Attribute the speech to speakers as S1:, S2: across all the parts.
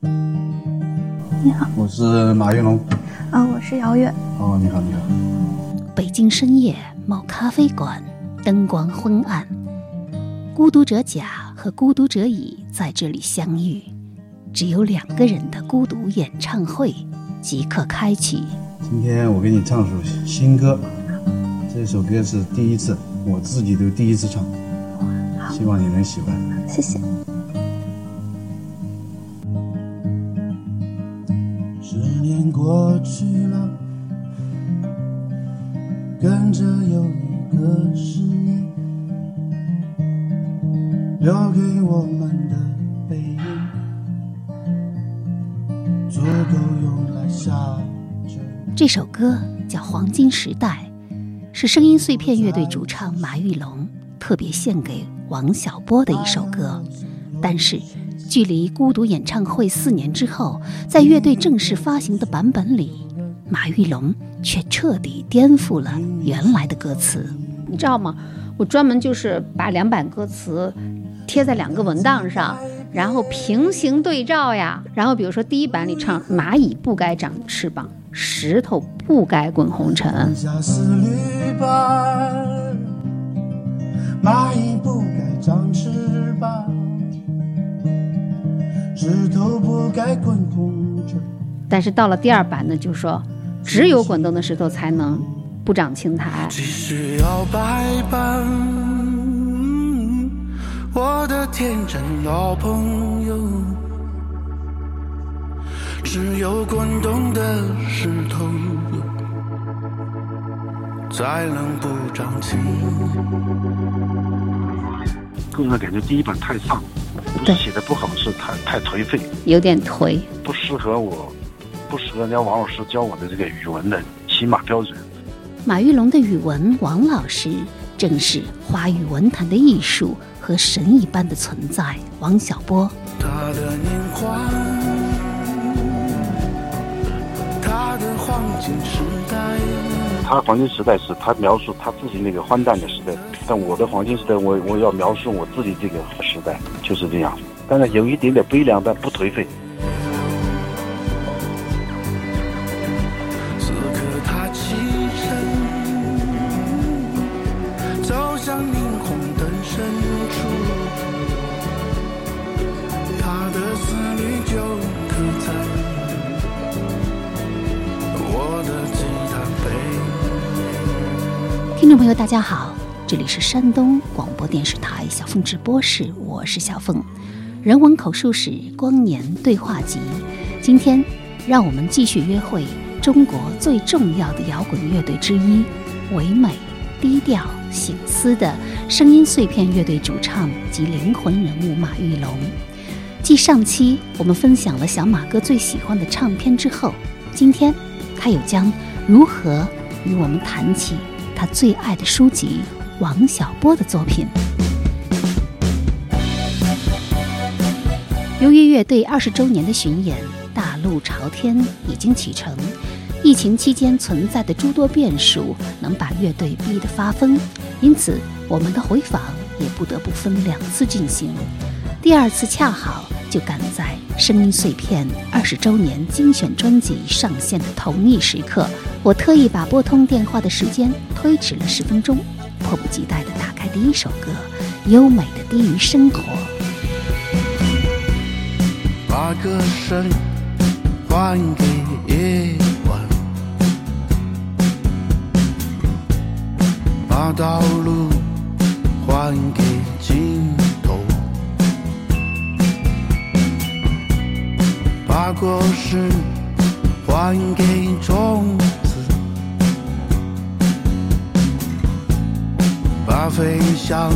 S1: 你好，
S2: 我是马玉龙。
S1: 啊，我是姚月。
S2: 哦，你好，你好。
S3: 北京深夜某咖啡馆，灯光昏暗，孤独者甲和孤独者乙在这里相遇，只有两个人的孤独演唱会即刻开启。
S2: 今天我给你唱首新歌，这首歌是第一次，我自己都第一次唱，希望你能喜欢。
S1: 谢谢。
S2: 去了，跟着有一个十年，留给我们的背影，足够用来下。
S3: 这首歌叫《黄金时代》，是声音碎片乐队主唱马玉龙特别献给王小波的一首歌。但是，距离孤独演唱会四年之后，在乐队正式发行的版本里，马玉龙却彻底颠覆了原来的歌词。
S4: 你知道吗？我专门就是把两版歌词贴在两个文档上，然后平行对照呀。然后比如说第一版里唱“蚂蚁不该长翅膀，石头不该滚红尘
S2: 蚂蚁不该长翅膀，石头不该滚红尘。”，
S4: 但是到了第二版呢，就说只有滚动的石头才能不长青苔。
S5: 即使要百般，我的天真老朋友，只有滚动的石头才能不长青。
S6: 个人感觉第一版太丧，不是写的不好，是太太颓废，
S4: 有点颓。
S6: 不适合我，不适合人家王老师教我的这个语文的起码标准。
S3: 马玉龙的语文王老师，正是华语文坛的艺术和神一般的存在。王小波
S5: 他的年华，他黄金时代。
S6: 他黄金时代是他描述他自己那个荒诞的时代，但我的黄金时代，我我要描述我自己这个时代，就是这样。当然有一点点悲凉，但不颓废。
S3: 大家好，这里是山东广播电视台小凤直播室，我是小凤。人文口述史光年对话集，今天让我们继续约会中国最重要的摇滚乐队之一，唯美、低调、醒思的声音碎片乐队主唱及灵魂人物马玉龙。继上期我们分享了小马哥最喜欢的唱片之后，今天他又将如何与我们谈起他最爱的书籍王小波的作品。由于乐队二十周年的巡演《大路朝天》已经启程，疫情期间存在的诸多变数能把乐队逼得发疯，因此我们的回访也不得不分两次进行。第二次恰好就赶在《声音碎片》二十周年精选专辑上线的同一时刻，我特意把拨通电话的时间推迟了十分钟，迫不及待地打开第一首歌，优美的低于生活。
S5: 把歌声还给夜晚，把道路还给果实还给种子，把飞翔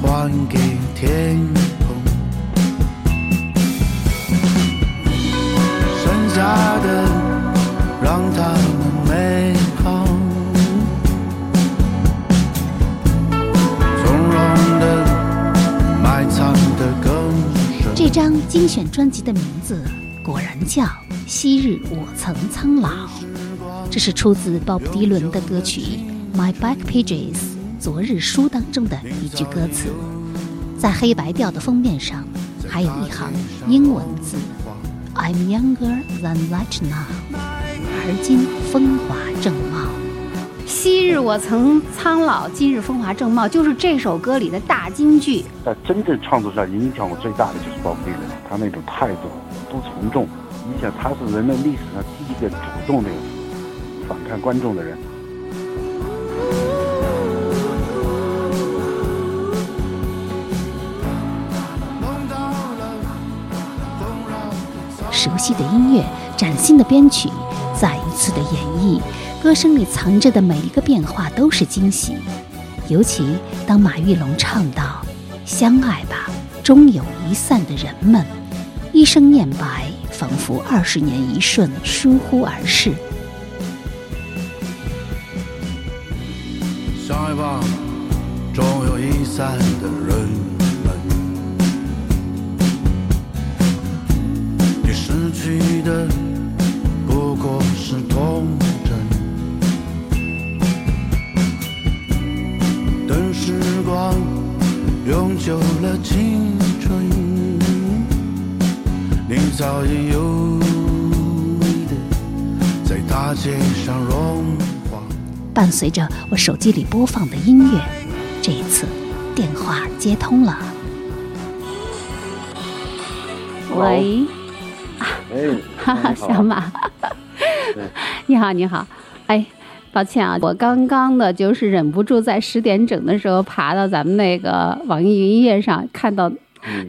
S5: 还给天空。剩下的让它们美好，从容的埋藏的更深。
S3: 这张精选专辑的名字果然叫《昔日我曾苍老》，这是出自鲍勃迪伦的歌曲《My Back Pages》昨日书当中的一句歌词。在黑白调的封面上，还有一行英文字：“I'm younger than that now，而今风华正茂。”
S4: 昔日我曾苍老，今日风华正茂，就是这首歌里的大金句。
S6: 在真正创作上影响我最大的就是鲍勃迪伦，他那种态度不从众。你想，他是人类历史上第一个主动的反抗观众的人。
S3: 熟悉的音乐，崭新的编曲，再一次的演绎。歌声里藏着的每一个变化都是惊喜，尤其当马玉龙唱到“相爱吧，终有一散的人们”，一声念白，仿佛二十年一瞬，疏忽而逝。
S5: 相爱吧，终有一散的人们，你失去的不过是童真。等时光永久了青春，你早已有的在大街上融化。
S3: 伴随着我手机里播放的音乐，这一次电话接通了。
S4: 喂，
S6: 哎，
S4: 哈哈，小马，你好，你好，哎。抱歉啊，我刚刚的就是忍不住在十点整的时候爬到咱们那个网易云音乐上，看到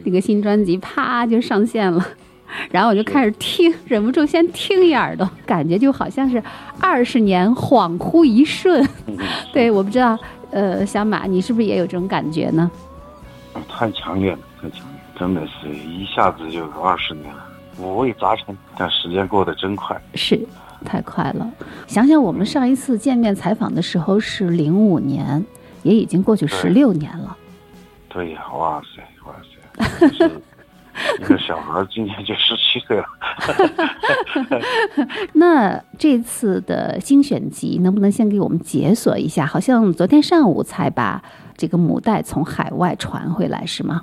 S4: 那个新专辑啪就上线了，然后我就开始听，忍不住先听一耳朵，感觉就好像是二十年恍惚一瞬。对，我不知道，呃，小马，你是不是也有这种感觉呢？
S6: 太强烈了，太强烈，真的是一下子就二十年了，五味杂陈，但时间过得真快。
S4: 是。太快了，想想我们上一次见面采访的时候是零五年，也已经过去十六年了。
S6: 对呀，哇塞，哇塞，一个小孩今年就十七岁了。
S4: 那这次的精选集能不能先给我们解锁一下？好像昨天上午才把这个母带从海外传回来，是吗？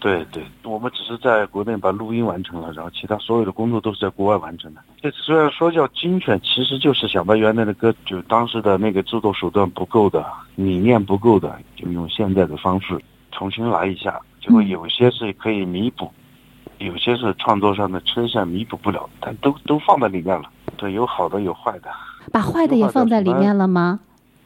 S6: 对对，我们只是在国内把录音完成了，然后其他所有的工作都是在国外完成的。这虽然说叫精选，其实就是想把原来的歌，就当时的那个制作手段不够的、理念不够的，就用现在的方式重新来一下。结果有些是可以弥补，有些是创作上的缺陷弥补不了，但都都放在里面了。对，有好的有坏的。
S4: 把坏的也放在里面了吗？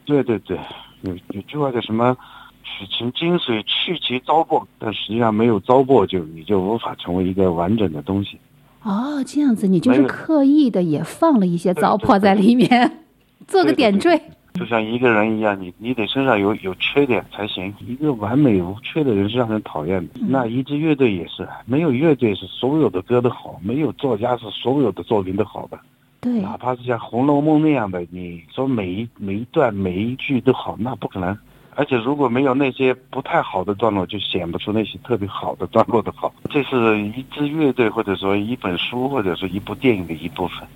S6: 对对对，有有句话叫什么？取其精髓，去其糟粕，但实际上没有糟粕，就你就无法成为一个完整的东西。
S4: 哦，这样子，你就是刻意的也放了一些糟粕在里面，做个点缀。
S6: 就像一个人一样，你你得身上有有缺点才行。一个完美无缺的人是让人讨厌的。那一支乐队也是，没有乐队是所有的歌都好，没有作家是所有的作品都好的。
S4: 对，
S6: 哪怕是像《红楼梦》那样的，你说每一每一段每一句都好，那不可能。而且如果没有那些不太好的段落，就显不出那些特别好的段落的好。这是一支乐队，或者说一本书，或者说一部电影的一部分。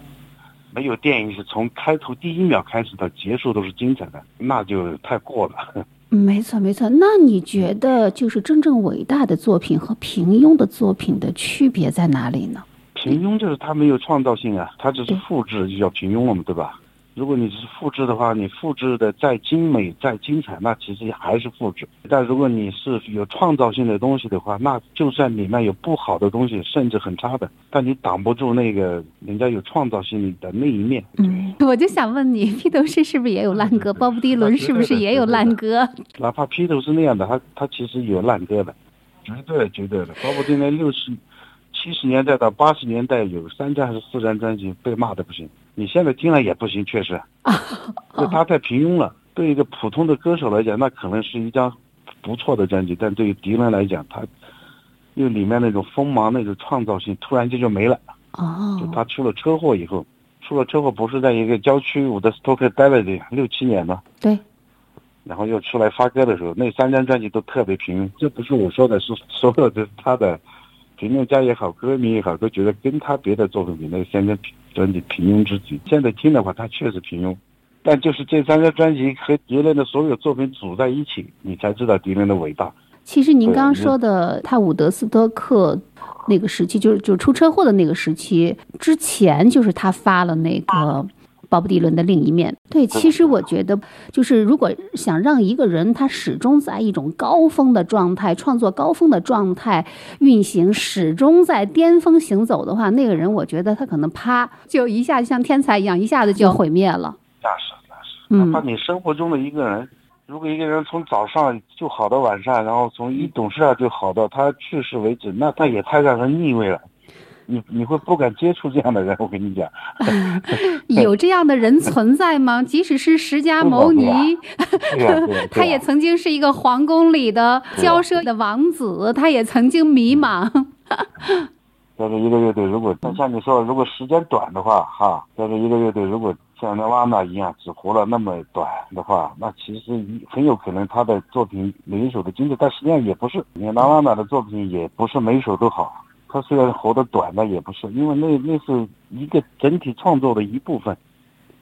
S6: 没有电影是从开头第一秒开始到结束都是精彩的，那就太过了。
S4: 没错，没错。那你觉得，就是真正伟大的作品和平庸的作品的区别在哪里呢？
S6: 平庸就是它没有创造性啊，它只是复制就叫平庸了嘛，对吧？如果你是复制的话，你复制的再精美、再精彩，那其实还是复制。但如果你是有创造性的东西的话，那就算里面有不好的东西，甚至很差的，但你挡不住那个人家有创造性的那一面。
S4: 嗯，我就想问你，披头士是不是也有烂歌？鲍勃迪伦是不是也有烂歌？
S6: 哪怕披头士那样的，他他其实有烂歌的，绝对绝对的。鲍勃迪伦六十。七十年代到八十年代有三张还是四张专辑被骂的不行，你现在听了也不行，确实，就他太平庸了。对一个普通的歌手来讲，那可能是一张不错的专辑，但对于迪伦来讲，他因为里面那种锋芒、那种创造性突然间就没了。
S4: 哦，
S6: 就他出了车祸以后，出了车祸不是在一个郊区伍德斯托克待了的六七年吗？
S4: 对。
S6: 然后又出来发歌的时候，那三张专辑都特别平庸。这不是我说的，是所有的他的。评论家也好，歌迷也好，都觉得跟他别的作品比，那三张专辑平庸之极。现在听的话，他确实平庸，但就是这三张专辑和迪伦的所有作品组在一起，你才知道迪伦的伟大。
S4: 其实您刚刚说的他伍德斯托克那个时期，就是就出车祸的那个时期之前，就是他发了那个。鲍勃迪伦的另一面，对，其实我觉得，就是如果想让一个人他始终在一种高峰的状态，创作高峰的状态运行，始终在巅峰行走的话，那个人我觉得他可能啪就一下就像天才一样，一下子就毁灭了。
S6: 那是那是，
S4: 嗯。
S6: 哪怕你生活中的一个人，如果一个人从早上就好到晚上，然后从一懂事啊就好到他去世为止，那他也太让人腻味了。你你会不敢接触这样的人，我跟你讲。
S4: 有这样的人存在吗？即使是释迦牟尼，他也曾经是一个皇宫里的骄奢的王子，他也曾经迷茫。
S6: 在这一个乐队，如果但像你说，如果时间短的话，哈，在这一个乐队，如果像那瓦纳一样只活了那么短的话，那其实很有可能他的作品每一首的精致，但实际上也不是。你看拉瓦纳的作品也不是每一首都好，他虽然活得短，但也不是，因为那那是一个整体创作的一部分。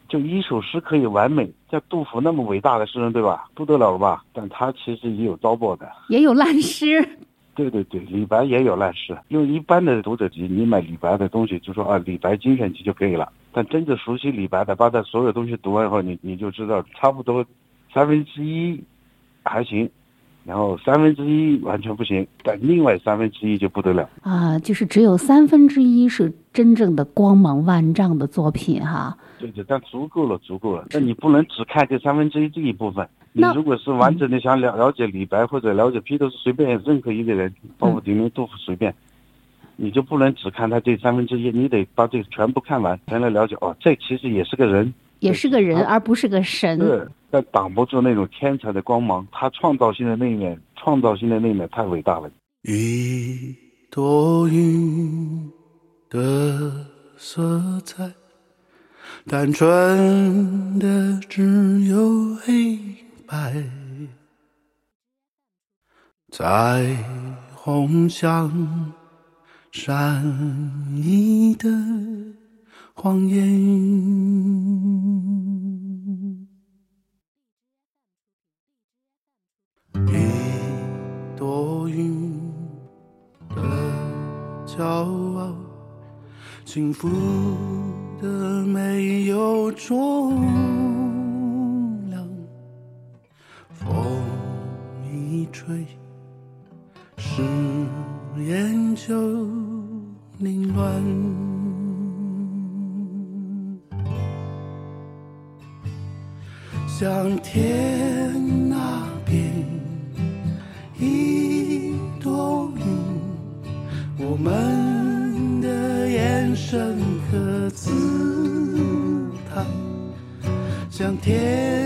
S6: 就一首诗可以完美，像杜甫那么伟大的诗人，对吧？不得了了吧？但他其实也有糟粕的。
S4: 也有烂诗，
S6: 对对对，李白也有烂诗。因为一般的读者集，你买李白的东西，就说啊，李白精选集就可以了。但真正熟悉李白的，把他所有东西读完以后，你你就知道，差不多三分之一还行，然后三分之一完全不行，但另外三分之一就不得了。
S4: 啊，就是只有三分之一是真正的光芒万丈的作品哈。
S6: 对对，但足够了，足够了。但你不能只看这三分之一这一部分。你
S4: 那
S6: 如果是完整的想了了解李白或者了解披头士，随便任何一个人，包括顶林杜甫随便，你就不能只看他这三分之一，你得把这个全部看完，才能了解哦，这其实也是个人，
S4: 也是个人，而不是个神。
S6: 但挡不住那种天才的光芒，他创造性的那一面，创造性的那一面太伟大了。
S5: 一朵云的色彩，单纯的只有黑白，彩虹像善意的谎言。一朵云的骄傲，幸福的没有重量，风一吹，誓言就凌乱。向天天。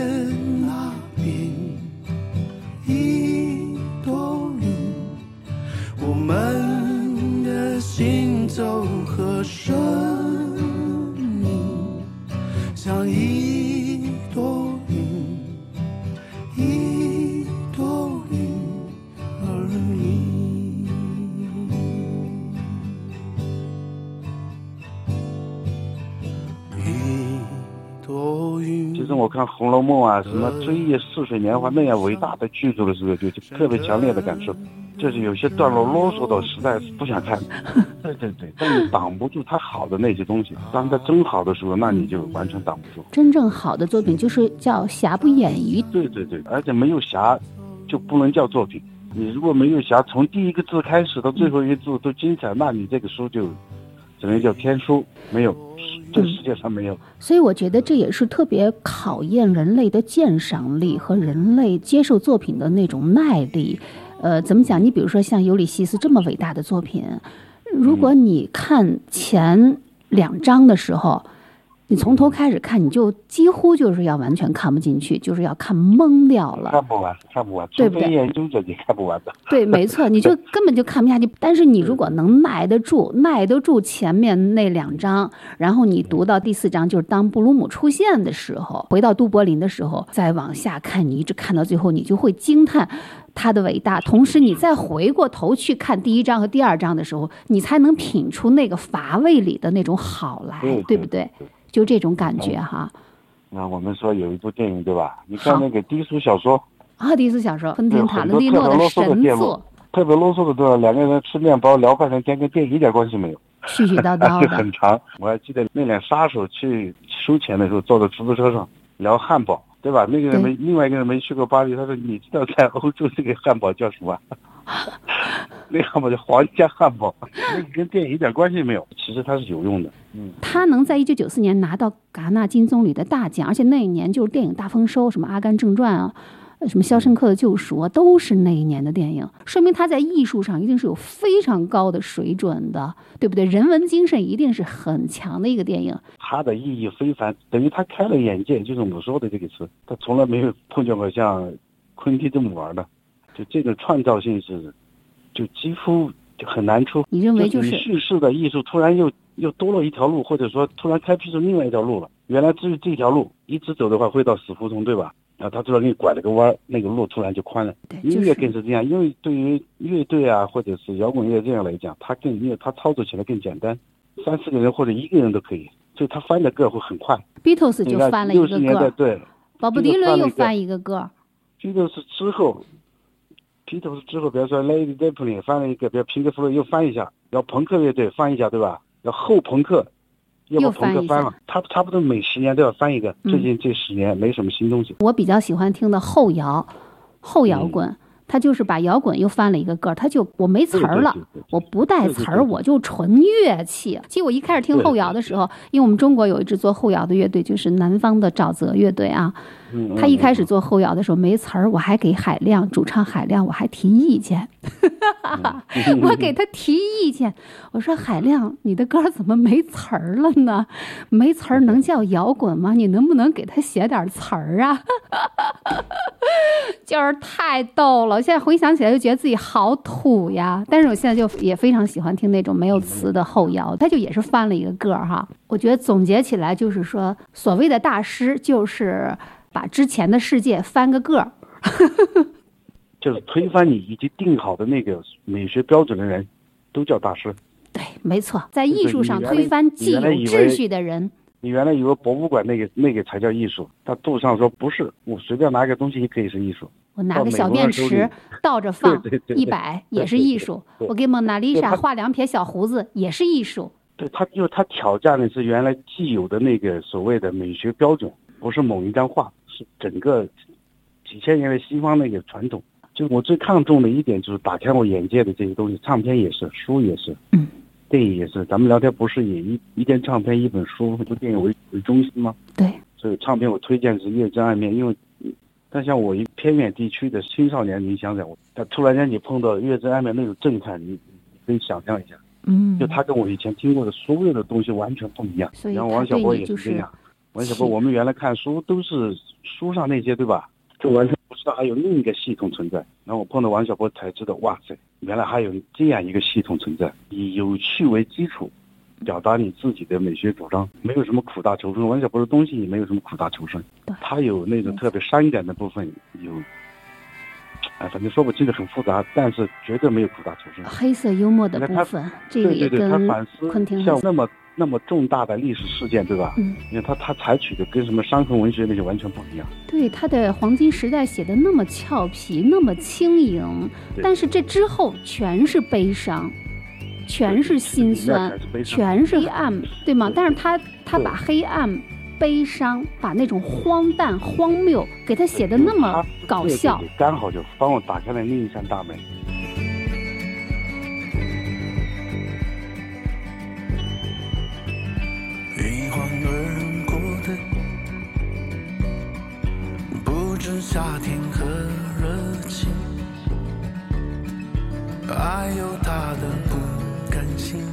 S6: 看《红楼梦》啊，什么《追忆似水年华》那样伟大的剧组的时候，就就特别强烈的感受，就是有些段落啰嗦到实在是不想看。对对对，但你挡不住它好的那些东西。当它真好的时候，那你就完全挡不住。
S4: 真正好的作品就是叫瑕不掩瑜。
S6: 对对对，而且没有瑕，就不能叫作品。你如果没有瑕，从第一个字开始到最后一个字都精彩，那你这个书就只能叫天书，没有，这世界上没有。
S4: 所以我觉得这也是特别考验人类的鉴赏力和人类接受作品的那种耐力。呃，怎么讲？你比如说像《尤里西斯》这么伟大的作品，如果你看前两章的时候，你从头开始看，你就几乎就是要完全看不进去，就是要看懵掉了。
S6: 看不完，看不完，除
S4: 对不对
S6: 非研究者你看不完的。
S4: 对，没错，你就根本就看不下去。但是你如果能耐得住，耐得住前面那两章，然后你读到第四章，就是当布鲁姆出现的时候，回到都柏林的时候，再往下看，你一直看到最后，你就会惊叹他的伟大。同时，你再回过头去看第一章和第二章的时候，你才能品出那个乏味里的那种好来，
S6: 对
S4: 对不对？
S6: 对
S4: 就这种感觉哈。
S6: 那我们说有一部电影对吧？你看那个低俗小说，
S4: 啊，低俗小时候，昆汀·塔
S6: 很
S4: 伦蒂诺的
S6: 多特别啰嗦的
S4: 神作，，
S6: 特别啰嗦的对吧？两个人吃面包聊半天天，跟电影一点关系没有。
S4: 絮絮叨叨的
S6: 很。长。我还记得那俩杀手去收钱的时候，坐在出租车上聊汉堡，对吧？那个人没，另外一个人没去过巴黎，他说：“你知道在欧洲这个汉堡叫什么？” 那个汉堡叫皇家汉堡，那个跟电影一点关系没有。其实它是有用的。嗯，
S4: 他能在一九九四年拿到戛纳金棕榈的大奖，而且那一年就是电影大丰收，什么《阿甘正传》啊，呃什么《肖申克的救赎》啊，都是那一年的电影，说明他在艺术上一定是有非常高的水准的，对不对？人文精神一定是很强的一个电影。
S6: 他的意义非凡，等于他开了眼界，就是我说的这个词，他从来没有碰见过像昆汀这么玩的，就这个创造性是，就几乎就很难出。
S4: 你认为就
S6: 你
S4: 是
S6: 叙事的艺术突然又又多了一条路，或者说突然开辟出另外一条路了。原来只有这条路一直走的话会到死胡同，对吧？啊，他突然给你拐了个弯儿，那个路突然就宽了。音乐
S4: 就是
S6: 更是这样，因为对于乐队啊或者是摇滚乐这样来讲，它更因为它操作起来更简单，三四个人或者一个人都可以，所以他翻的个会很快。
S4: Beatles 就翻了一个
S6: 六十年代对，
S4: 鲍勃迪伦又翻一个个儿，
S6: 披头士之后，披头士之后，比如说 Lady Zeppelin 翻了一个，比如平克·弗洛伊又翻一下，然后朋克乐队翻一下，对吧？然后后朋克又
S4: 又
S6: 把朋克
S4: 翻
S6: 了，他差不多每十年都要翻一个。
S4: 嗯
S6: 最近这十年没什么新东西。
S4: 我比较喜欢听的后摇，后摇
S6: 嗯
S4: 滚，他就是把摇滚又翻了一个个儿，他就我没词儿了我不带词儿，我就纯乐器。其实我一开始听后摇的时候，因为我们中国有一支做后摇的乐队，就是南方的沼泽乐队啊，
S6: 嗯，
S4: 他一开始
S6: 嗯
S4: 做后摇的时候没词儿，我还给海亮主唱海亮我还提意见，
S6: 嗯
S4: 我给他提意见，我说海亮，你的歌怎么没词儿了呢？没词儿能叫摇滚吗？你能不能给他写点词儿啊？就是太逗了，现在回想起来就觉得自己好土呀。但是我现在就也非常喜欢听那种没有词的后摇，他就也是翻了一个个儿哈。我觉得总结起来就是说，所谓的大师就是把之前的世界翻个个儿。
S6: 就是推翻你已经定好的那个美学标准的人，都叫大师。
S4: 对，没错，在艺术上推翻既有秩序的人，
S6: 你原来以为博物馆那个那个才叫艺术，他杜尚说不是，我随便拿一个东西也可以是艺术。
S4: 我拿个小便池倒着 放一百也是艺术。我给蒙娜丽莎画两撇小胡子也是艺术。
S6: 对他，因为他挑战的是原来既有的那个所谓的美学标准，不是某一张画，是整个几千年的西方那个传统。就是我最看重的一点，就是打开我眼界的这些东西，唱片也是，书也是，
S4: 嗯，
S6: 电影也是。咱们聊天不是以一一件唱片、一本书、一部电影为为中心吗？
S4: 对，
S6: 所以唱片我推荐是《月之暗面》，因为，嗯但像我一偏远地区的青少年，你想想，我他突然间你碰到《月之暗面》那种震撼，你你可以想象一下。
S4: 嗯，
S6: 就他跟我以前听过的所有的东西完全不一样。
S4: 所以
S6: 然后王小波
S4: 也是
S6: 这样。王小波，我们原来看书都是书上那些，对吧？就完全不知道还有另一个系统存在。然后我碰到王小波才知道，哇塞，原来还有这样一个系统存在，以有趣为基础，表达你自己的美学主张，没有什么苦大仇深。王小波的东西也没有什么苦大仇深，他有那种特别伤感的部分，有，哎，反正说不清楚，很复杂，但是绝对没有苦大仇深。
S4: 黑色幽默的部分，这个也
S6: 对对对，他
S4: 跟
S6: 反思
S4: 昆汀
S6: 像那么那么重大的历史事件，对吧？
S4: 嗯，
S6: 因为他他采取的跟什么伤痕文学那些完全不一样。
S4: 对他的黄金时代写的那么俏皮，那么轻盈，但是这之后全是悲伤，全是心酸全是黑暗，对吗？
S6: 对
S4: 但是他他把黑暗、悲伤，把那种荒诞、荒谬给他写的那么搞笑
S6: 对，刚好就帮我打开了另一扇大门。
S5: 夏天和热情，还有他的不甘心，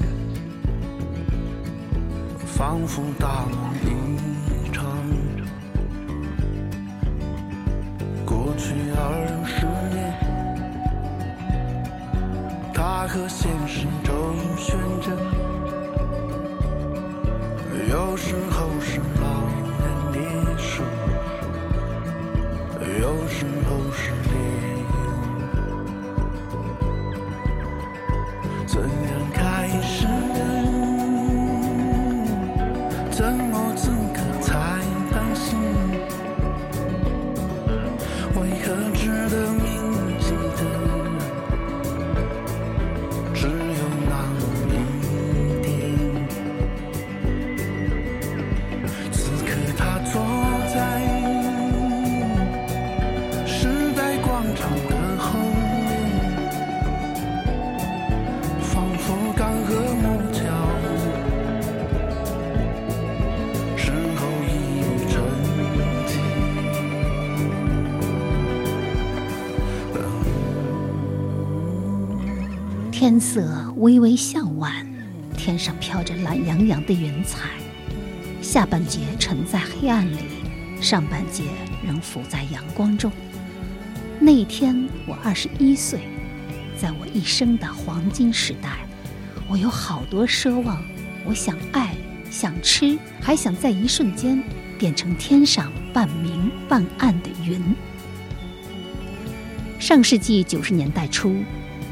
S5: 仿佛大梦一场。过去二十年，他和现实周旋着。有时候
S3: 色微微向晚，天上飘着懒洋洋的云彩，下半截沉在黑暗里，上半截仍浮在阳光中。那一天我二十一岁，在我一生的黄金时代，我有好多奢望，我想爱，想吃，还想在一瞬间变成天上半明半暗的云。上世纪九十年代初，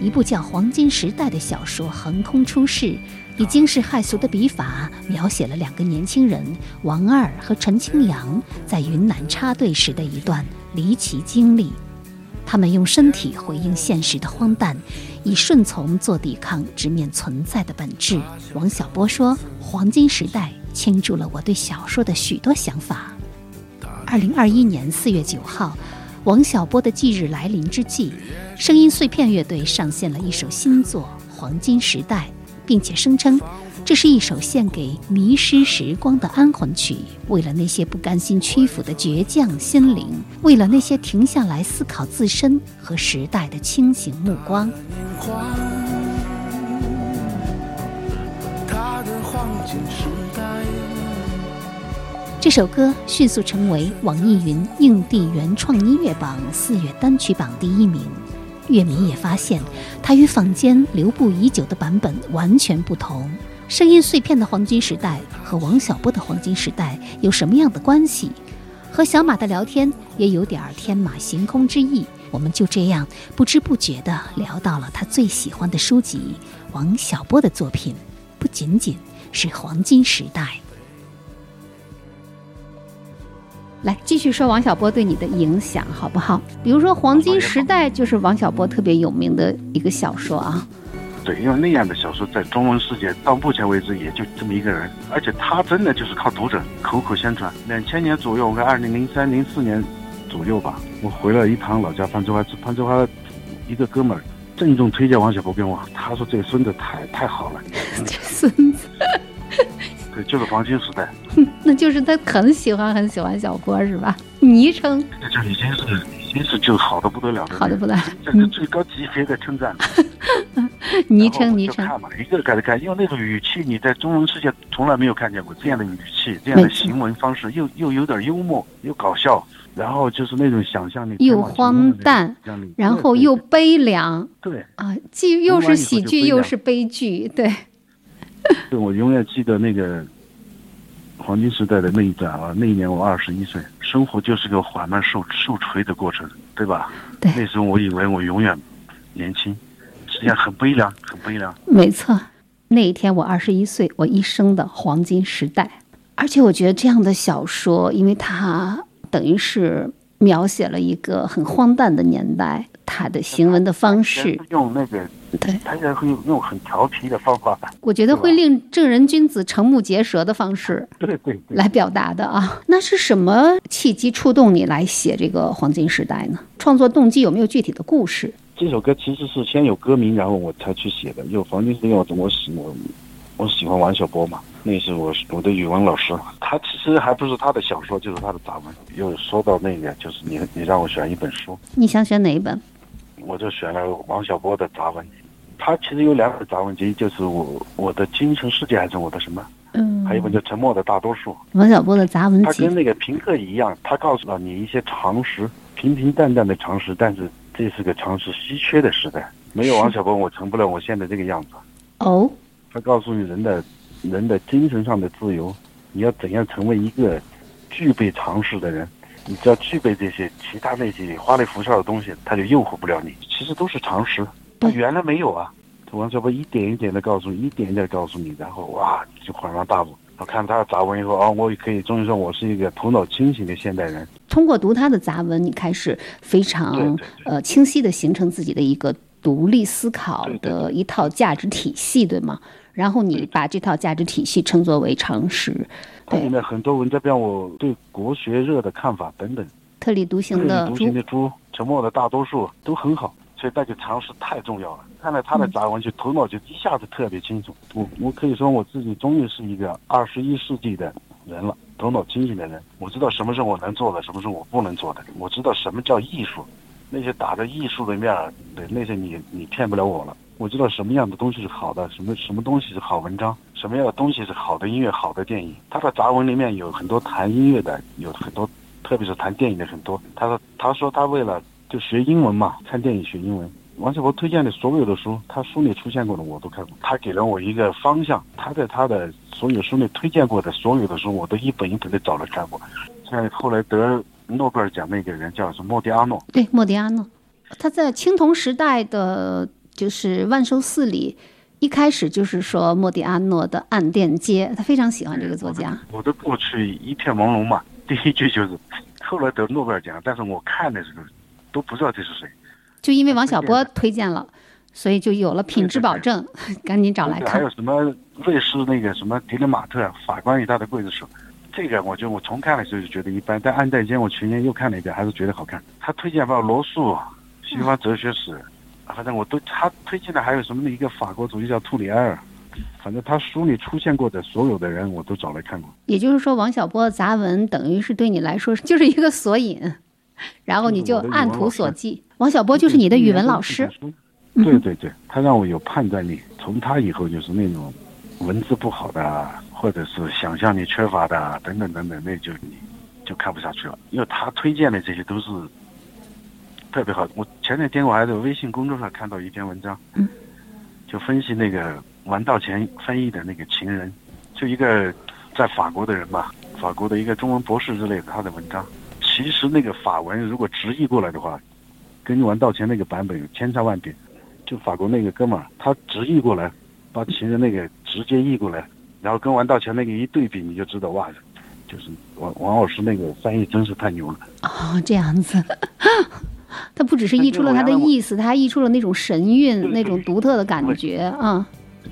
S3: 一部叫《黄金时代》的小说横空出世，以惊世骇俗的笔法描写了两个年轻人王二和陈清扬在云南插队时的一段离奇经历。他们用身体回应现实的荒诞，以顺从做抵抗，直面存在的本质。王小波说：“《黄金时代》倾注了我对小说的许多想法。”二零二一年四月九号，王小波的忌日来临之际，声音碎片乐队上线了一首新作《黄金时代》，并且声称。这是一首献给迷失时光的安魂曲，为了那些不甘心屈服的倔强心灵，为了那些停下来思考自身和时代的清醒目光。他的黄金时代这首歌迅速成为网易云硬地原创音乐榜四月单曲榜第一名。乐迷也发现，它与坊间流布已久的版本完全不同。声音碎片的黄金时代和王小波的黄金时代有什么样的关系？和小马的聊天也有点天马行空之意。我们就这样不知不觉地聊到了他最喜欢的书籍——王小波的作品，不仅仅是黄金时代。
S4: 来继续说王小波对你的影响好不好？比如说黄金时代就是王小波特别有名的一个小说啊。
S6: 对，因为那样的小说在中文世界到目前为止也就这么一个人，而且他真的就是靠读者口口相传。两千年左右，我看二零零三零四年左右吧，我回了一趟老家攀枝花，攀枝花一个哥们儿郑重推荐王小波给我，他说这个孙子太太好了，
S4: 这 孙子，
S6: 对，就是黄金时代，
S4: 那就是他很喜欢很喜欢小郭是吧？昵称，
S6: 这就已经是已经是就好的不得了的，
S4: 好的不得了，
S6: 这是最高级别的称赞。
S4: 昵称昵称，
S6: 看嘛，一个个的看，因为那种语气你在中文世界从来没有看见过这样的语气，这样的行文方式，又又有点幽默，又搞笑，然后就是那种想象力
S4: 又荒诞，然后又悲凉，
S6: 对
S4: 啊，既又是喜剧又是悲剧，对。
S6: 对，我永远记得那个黄金时代的那一段啊，那一年我二十一岁，生活就是个缓慢受受锤的过程，对吧？
S4: 对，
S6: 那时候我以为我永远年轻。实际上很悲凉，很悲凉。
S4: 没错，那一天我二十一岁，我一生的黄金时代。而且我觉得这样的小说，因为它等于是描写了一个很荒诞的年代，它的行文的方式
S6: 用那个
S4: 对，
S6: 他也会用很调皮的方法。
S4: 我觉得会令正人君子瞠目结舌的方式，
S6: 对对，
S4: 来表达的啊。那是什么契机触动你来写这个黄金时代呢？创作动机有没有具体的故事？
S6: 这首歌其实是先有歌名，然后我才去写的。有黄金时代，我我喜我我喜欢王小波嘛，那是我我的语文老师。他其实还不是他的小说，就是他的杂文。又说到那个，就是你你让我选一本书，
S4: 你想选哪一本？
S6: 我就选了王小波的杂文集。他其实有两本杂文集，就是我我的精神世界还是我的什么？
S4: 嗯，
S6: 还有一本叫《沉默的大多数》。
S4: 王小波的杂文集，
S6: 他跟那个平克一样，他告诉了你一些常识，平平淡淡的常识，但是。这是个常识稀缺的时代，没有王小波，我成不了我现在这个样子。
S4: 哦，
S6: 他告诉你人的，人的精神上的自由，你要怎样成为一个具备常识的人？你只要具备这些，其他那些花里胡哨的东西，他就诱惑不了你。其实都是常识，他原来没有啊。王小波一点一点的告诉你，一点一点告诉你，然后哇，就恍然大悟。我看他的杂文以后啊，我也可以终于说我是一个头脑清醒的现代人。
S4: 通过读他的杂文，你开始非常呃清晰的形成自己的一个独立思考的一套价值体系，对吗？然后你把这套价值体系称作为常识。
S6: 它里面很多文章，比方我对国学热的看法等等。
S4: 特立独行的
S6: 独行的猪，沉默的大多数都很好。所以那个常识太重要了。看了他的杂文，就头脑就一下子特别清楚。我我可以说我自己终于是一个二十一世纪的人了，头脑清醒的人。我知道什么是我能做的，什么是我不能做的。我知道什么叫艺术，那些打着艺术的面儿，对那些你你骗不了我了。我知道什么样的东西是好的，什么什么东西是好文章，什么样的东西是好的音乐、好的电影。他的杂文里面有很多谈音乐的，有很多，特别是谈电影的很多。他说，他说他为了就学英文嘛，看电影学英文。王小波推荐的所有的书，他书里出现过的我都看过。他给了我一个方向，他在他的所有书里推荐过的所有的书，我都一本一本的找了看过。像后来得诺贝尔奖那个人叫什么莫迪阿诺，
S4: 对，莫迪阿诺，他在青铜时代的就是万寿寺里，一开始就是说莫迪阿诺的《暗电街》，他非常喜欢这个作家。
S6: 我的过去一片朦胧嘛，第一句就是后来得诺贝尔奖，但是我看的时候都不知道这是谁。
S4: 就因为王小波推荐了，所以就有了品质保证，赶紧找来看。
S6: 还有什么瑞士那个什么迪勒马特《法官与他的刽子手》，这个我就我重看的时候就觉得一般，但暗代间我去年又看了一遍，还是觉得好看。他推荐把罗素、西方哲学史，反正我都他推荐的还有什么呢？一个法国主义叫图里埃尔，反正他书里出现过的所有的人我都找来看过。
S4: 也就是说，王小波的杂文等于是对你来说 就是一个索引。然后你就按图索骥。王小波就是你的语文老师。
S6: 对对对，他让我有判断力。从他以后就是那种文字不好的，或者是想象力缺乏的等等等等，那就你就看不下去了。因为他推荐的这些都是特别好。我前两天我还在微信公众上看到一篇文章，就分析那个王道前翻译的那个《情人》，就一个在法国的人吧，法国的一个中文博士之类的，他的文章。其实那个法文如果直译过来的话，跟王道前那个版本有千差万别。就法国那个哥们儿，他直译过来，把情人那个直接译过来，然后跟王道前那个一对比，你就知道哇，就是王王老师那个翻译真是太牛了。
S4: 哦，这样子，他不只是溢出了他的意思，他还溢出了那种神韵，那种独特的感觉啊。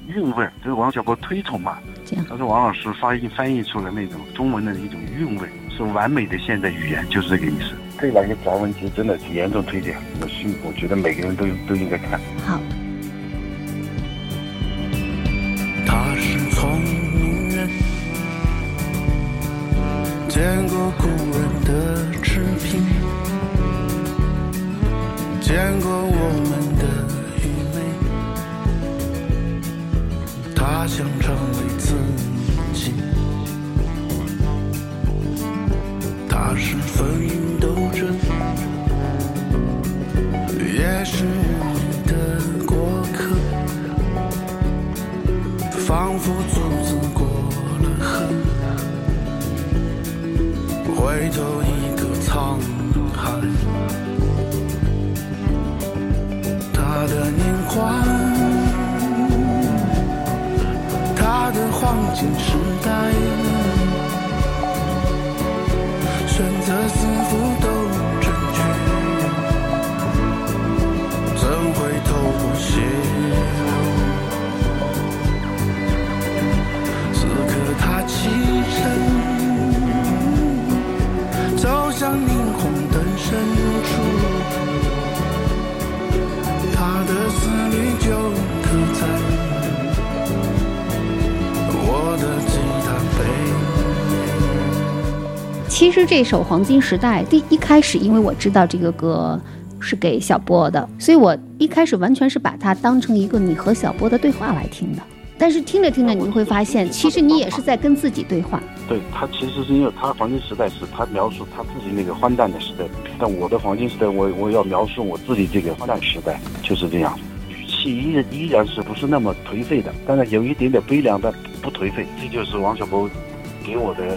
S6: 韵味，就是王小波推崇嘛。
S4: 这样。
S6: 他说王老师翻译翻译出了那种中文的一种韵味。是完美的现代语言，就是这个意思。这两个杂文集真的是严重推荐，我信，我觉得每个人都都应该看。
S4: 好。
S5: 他是聪明人，见过古人见过我们的愚昧，他想成为自己。他是风云斗争，也是你的过客，仿佛独自过了河，回头一的年华，他的黄金时代。选择自负
S4: 其实这首《黄金时代》第一开始，因为我知道这个歌是给小波的，所以我一开始完全是把它当成一个你和小波的对话来听的。但是听着听着，你会发现，其实你也是在跟自己对话。
S6: 对他，其实是因为他黄金时代是他描述他自己那个荒诞的时代，但我的黄金时代，我我要描述我自己这个荒诞时代，就是这样，语气依依然是不是那么颓废的，但是有一点点悲凉，但不颓废，这就是王小波给我的。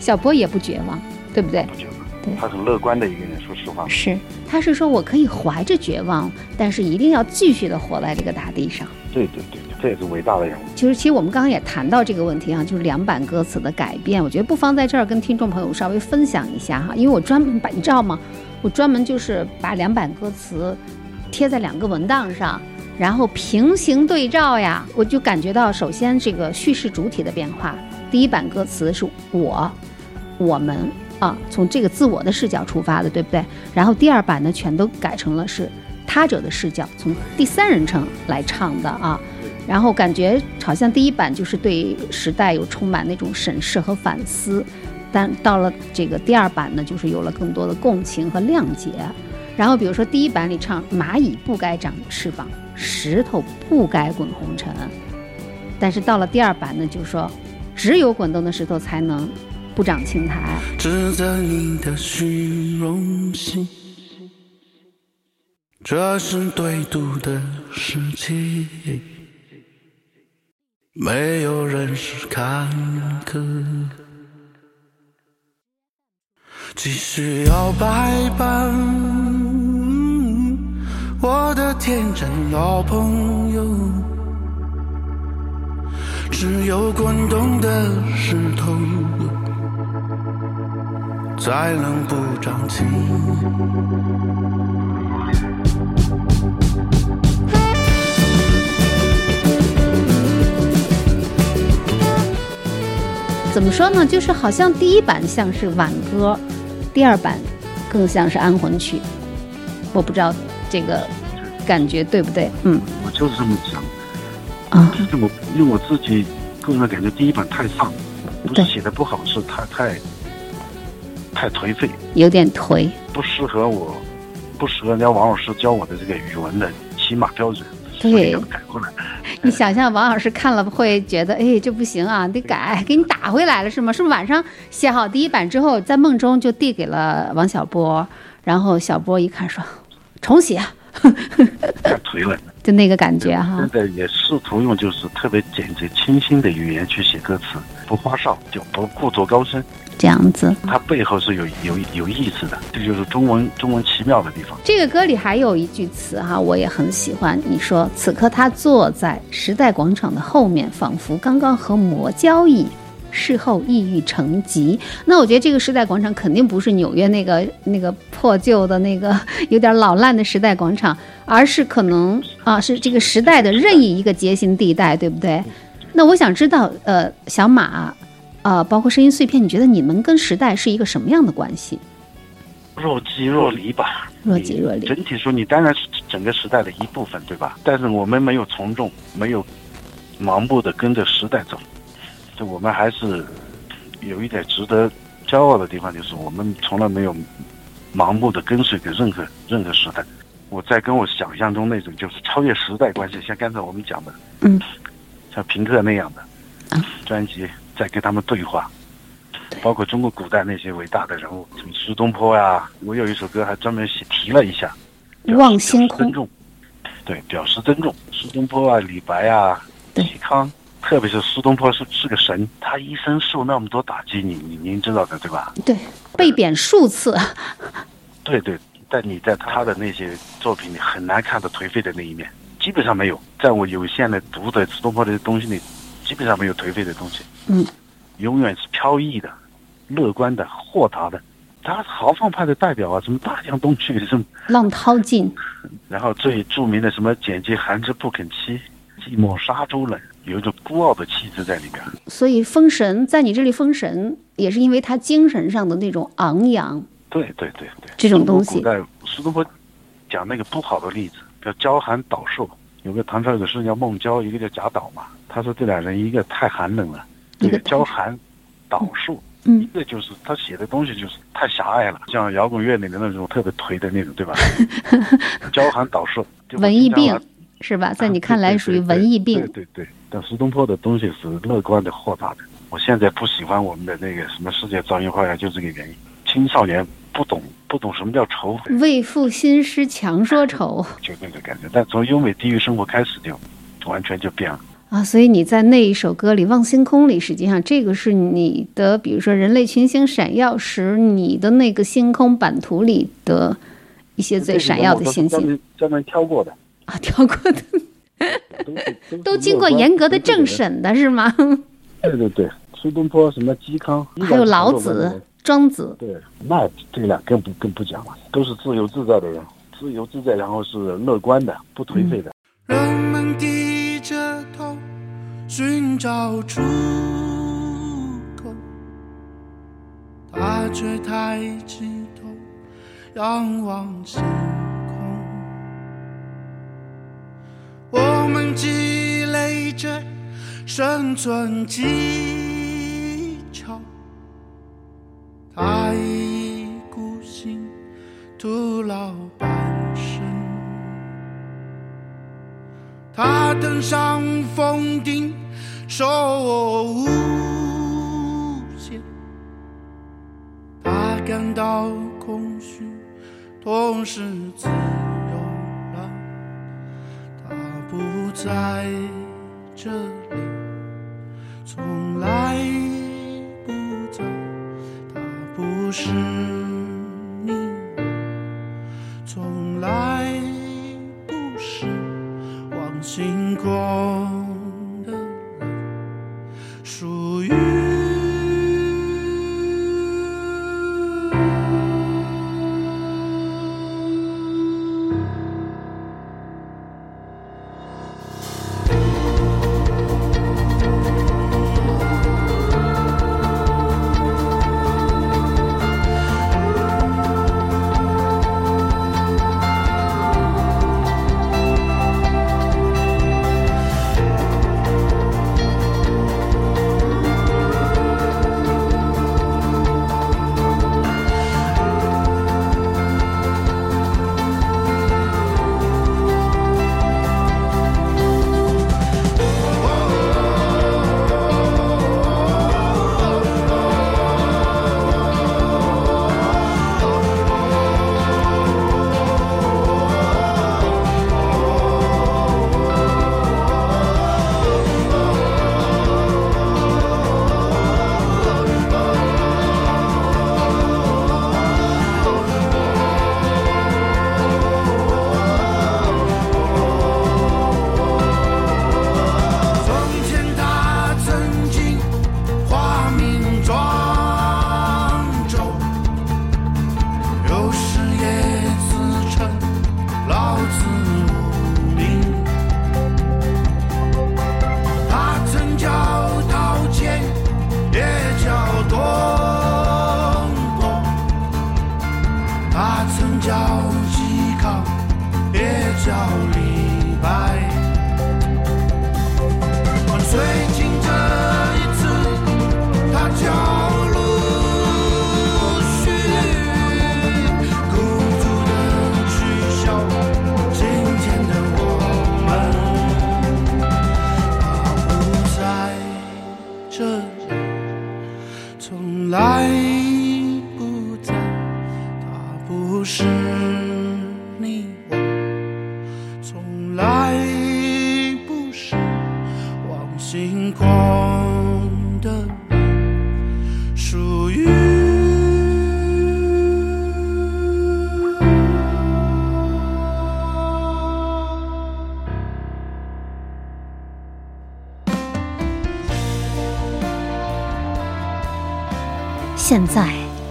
S4: 小波也不绝望，对不对？
S6: 不绝望，
S4: 对，
S6: 他很乐观的一个人。说实话，
S4: 是，他是说我可以怀着绝望，但是一定要继续的活在这个大地上。
S6: 对对对，这也是伟大的人物。
S4: 其实，其实我们刚刚也谈到这个问题啊，就是两版歌词的改变，我觉得不妨在这儿跟听众朋友稍微分享一下哈，因为我专门把，你知道吗？我专门就是把两版歌词贴在两个文档上，然后平行对照呀，我就感觉到，首先这个叙事主体的变化。第一版歌词是我、我们啊，从这个自我的视角出发的，对不对？然后第二版呢，全都改成了是他者的视角，从第三人称来唱的啊。然后感觉好像第一版就是对时代有充满那种审视和反思，但到了这个第二版呢，就是有了更多的共情和谅解。然后比如说第一版里唱蚂蚁不该长翅膀，石头不该滚红尘，但是到了第二版呢，就说只有滚动的石头才能不长青苔。
S5: 指责你的虚荣心，这是对赌的世界，没有人是看客。继续摇摆吧，我的天真老朋友。只有滚动的石头，才能不长青。
S4: 怎么说呢？就是好像第一版像是挽歌，第二版更像是安魂曲。我不知道这个感觉对不对？嗯
S6: 我就是这么想，
S4: 啊
S6: 就是我因为我自己个人的感觉第一版太丧，不是写的不好，是太太太颓废，
S4: 有点颓。
S6: 不适合我，不适合人家王老师教我的这个语文的起码标准，
S4: 对
S6: 改过来。
S4: 你想象王老师看了会觉得，哎，这不行啊，得改，给你打回来了是吗？是不是晚上写好第一版之后，在梦中就递给了王小波，然后小波一看说，重写，
S6: 太颓了。
S4: 就那个感觉哈
S6: 现。在也试图用就是特别简洁清新的语言去写歌词，不花哨，就不故作高深，
S4: 这样子。
S6: 它背后是有有有意思的，这就是中文中文奇妙的地方。
S4: 这个歌里还有一句词哈，我也很喜欢。你说此刻他坐在时代广场的后面，仿佛刚刚和魔交易，事后抑郁成疾。那我觉得这个时代广场肯定不是纽约那个 那个破旧的那个有点老烂的时代广场，而是可能 啊是这个时代的任意一个结形地带，对不对？那我想知道，呃，小马，呃，包括声音碎片，你觉得你们跟时代是一个什么样的关系？
S6: 若即若离吧，
S4: 若即若离
S6: 整体说，你当然是整个时代的一部分，对吧？但是我们没有从众，没有盲目的跟着时代走，就我们还是有一点值得骄傲的地方，就是我们从来没有盲目的跟随着任何任何时代。我在跟我想象中那种就是超越时代关系，像刚才我们讲的，
S4: 嗯，
S6: 像平克那样的
S4: 啊
S6: 专辑，在跟他们对话。包括中国古代那些伟大的人物，什么苏东坡呀、我有一首歌还专门写提了一下，
S4: 望星空
S6: 尊重，对，表示尊重。苏东坡啊，李白啊，嵇康，特别是苏东坡是是个神，他一生受那么多打击，你你您知道的对吧？
S4: 对，被贬数次。
S6: 对对，但你在他的那些作品里很难看到颓废的那一面，基本上没有。在我有限的读的苏东坡的东西里，基本上没有颓废的东西。
S4: 嗯，
S6: 永远是飘逸的、乐观的、豁达的。他豪放派的代表啊，什么大江东去，什么，
S4: 浪淘尽，
S6: 然后最著名的什么“简介寒枝不肯栖，寂寞沙洲冷”，有一种孤傲的气质在里边。
S4: 所以封神在你这里封神，也是因为他精神上的那种昂扬。
S6: 对对对对，
S4: 这种东西
S6: 古代苏东坡讲那个不好的例子，叫娇寒岛瘦。有个唐朝有个诗人叫孟郊，一个叫贾岛嘛。他说这俩人一个太寒冷了，这个
S4: 一个太
S6: 娇寒岛寿，
S4: 嗯
S6: 一个就是他写的东西就是太狭隘了，像摇滚乐里的那种特别颓的那种，对吧？娇寒岛寿，就
S4: 文艺病是吧？在
S6: 啊
S4: 你看来属于文艺病。
S6: 对对对，但苏东坡的东西是乐观的、豁达的。我现在不喜欢我们的那个什么世界噪音花园，就这个原因。青少年不懂不懂什么叫愁，
S4: 为赋新诗强说愁
S6: 就那个感觉。但从优美地狱生活开始就完全就变了。
S4: 啊！所以你在那一首歌里《望星空》里，实际上这个是你的，比如说人类群星闪耀时，你的那个星空版图里的一些最闪耀的星星
S6: 专门专门挑过的，
S4: 啊，挑过的
S6: 都 都
S4: 都经过严格的政审的是吗？
S6: 对对对，苏东坡什么嵇康，
S4: 还有老子、庄子，
S6: 对，那这俩更不更不讲了，都是自由自在的人，自由自在，然后是乐观的，不颓废的。
S5: 人着头寻找出口，他却抬起头仰望星空。我们积累着生存技巧，他一意孤行，徒劳他登上峰顶，说：“我无限。他感到空虚，同时自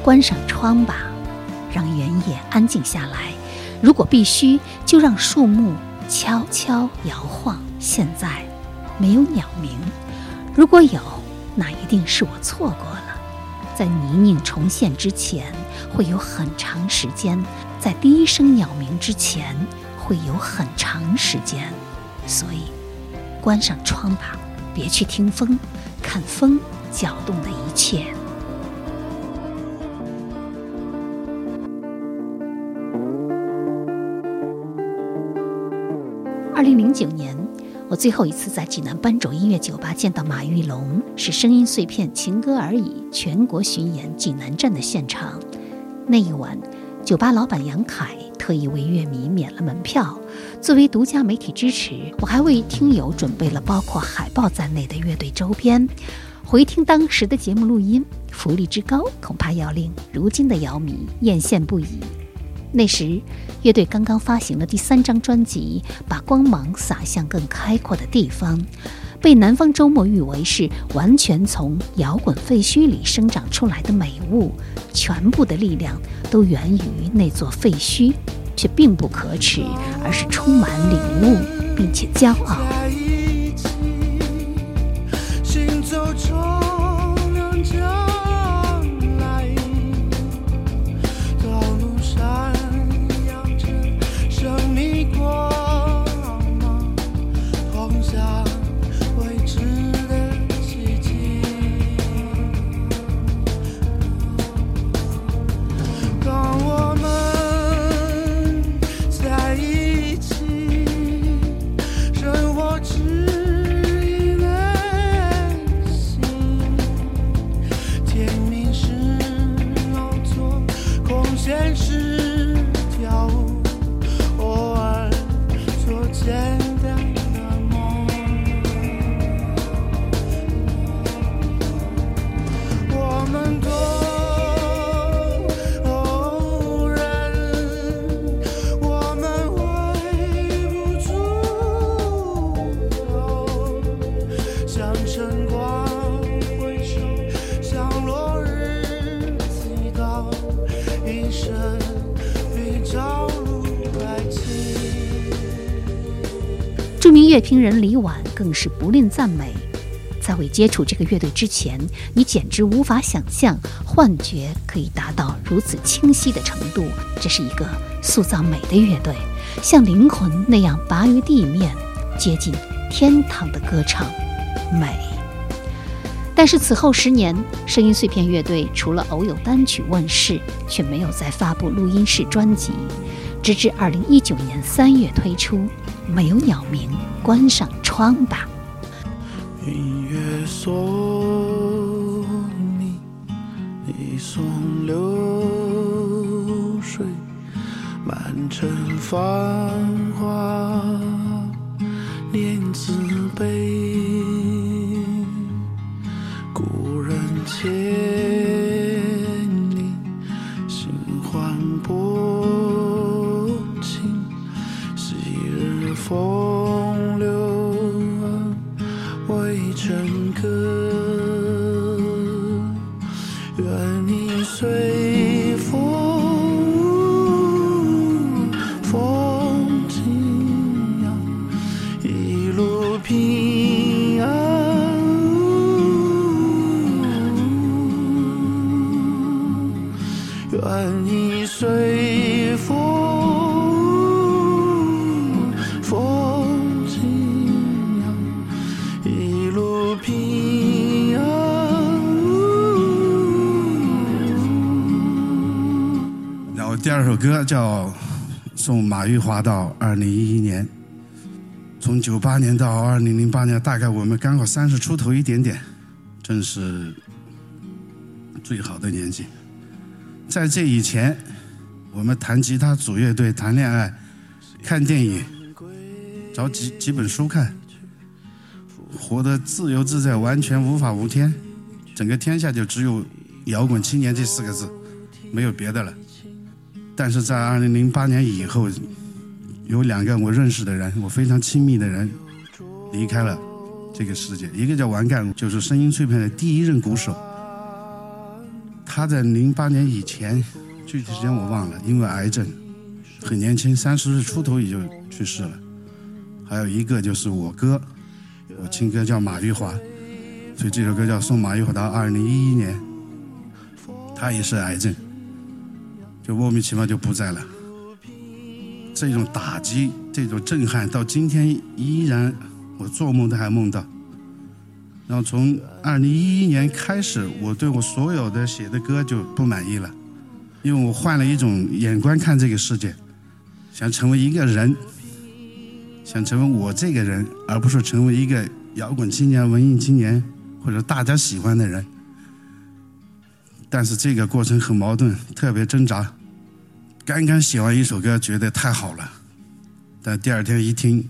S3: 关上窗吧，让原野安静下来。如果必须，就让树木悄悄摇晃。现在没有鸟鸣，如果有，那一定是我错过了。在泥泞重现之前，会有很长时间；在第一声鸟鸣之前，会有很长时间。所以，关上窗吧，别去听风，看风搅动的一切。零九年，我最后一次在济南斑轴音乐酒吧见到马玉龙，是声音碎片《情歌而已》全国巡演济南站的现场。那一晚，酒吧老板杨凯特意为乐迷免了门票，作为独家媒体支持，我还为听友准备了包括海报在内的乐队周边。回听当时的节目录音，福利之高，恐怕要令如今的姚迷艳羡不已。那时，乐队刚刚发行了第三张专辑，把光芒洒向更开阔的地方，被南方周末誉为是完全从摇滚废墟里生长出来的美物，全部的力量都源于那座废墟，却并不可耻，而是充满领悟，并且骄傲。评人李婉更是不吝赞美。在未接触这个乐队之前，你简直无法想象幻觉可以达到如此清晰的程度。这是一个塑造美的乐队，像灵魂那样拔于地面，接近天堂的歌唱，美。但是此后十年，声音碎片乐队除了偶有单曲问世，却没有再发布录音室专辑，直至二零一九年三月推出。没有鸟鸣，关上窗吧。
S5: 音乐送你你送流水，满城繁
S2: 马玉华到二零一一年》，从九八年到二零零八年，大概我们刚好三十出头一点点，正是最好的年纪。在这以前，我们弹吉他、组乐队、谈恋爱、看电影，找几几本书看，活得自由自在，完全无法无天。整个天下就只有“摇滚青年”这四个字，没有别的了。但是在二零零八年以后，有两个我认识的人，我非常亲密的人离开了这个世界。一个叫王干，就是声音碎片的第一任鼓手。他在零八年以前，具体时间我忘了，因为癌症，很年轻，三十岁出头也就去世了。还有一个就是我哥，我亲哥叫马玉华，所以这首歌叫《送马玉华到二零一一年》，他也是癌症，就莫名其妙就不在了。这种打击，这种震撼，到今天依然，我做梦都还梦到。然后从二零一一年开始，我对我所有的写的歌就不满意了，因为我换了一种眼光看这个世界，想成为一个人，想成为我这个人，而不是成为一个摇滚青年、文艺青年或者大家喜欢的人。但是这个过程很矛盾，特别挣扎。刚刚写完一首歌，觉得太好了，但第二天一听，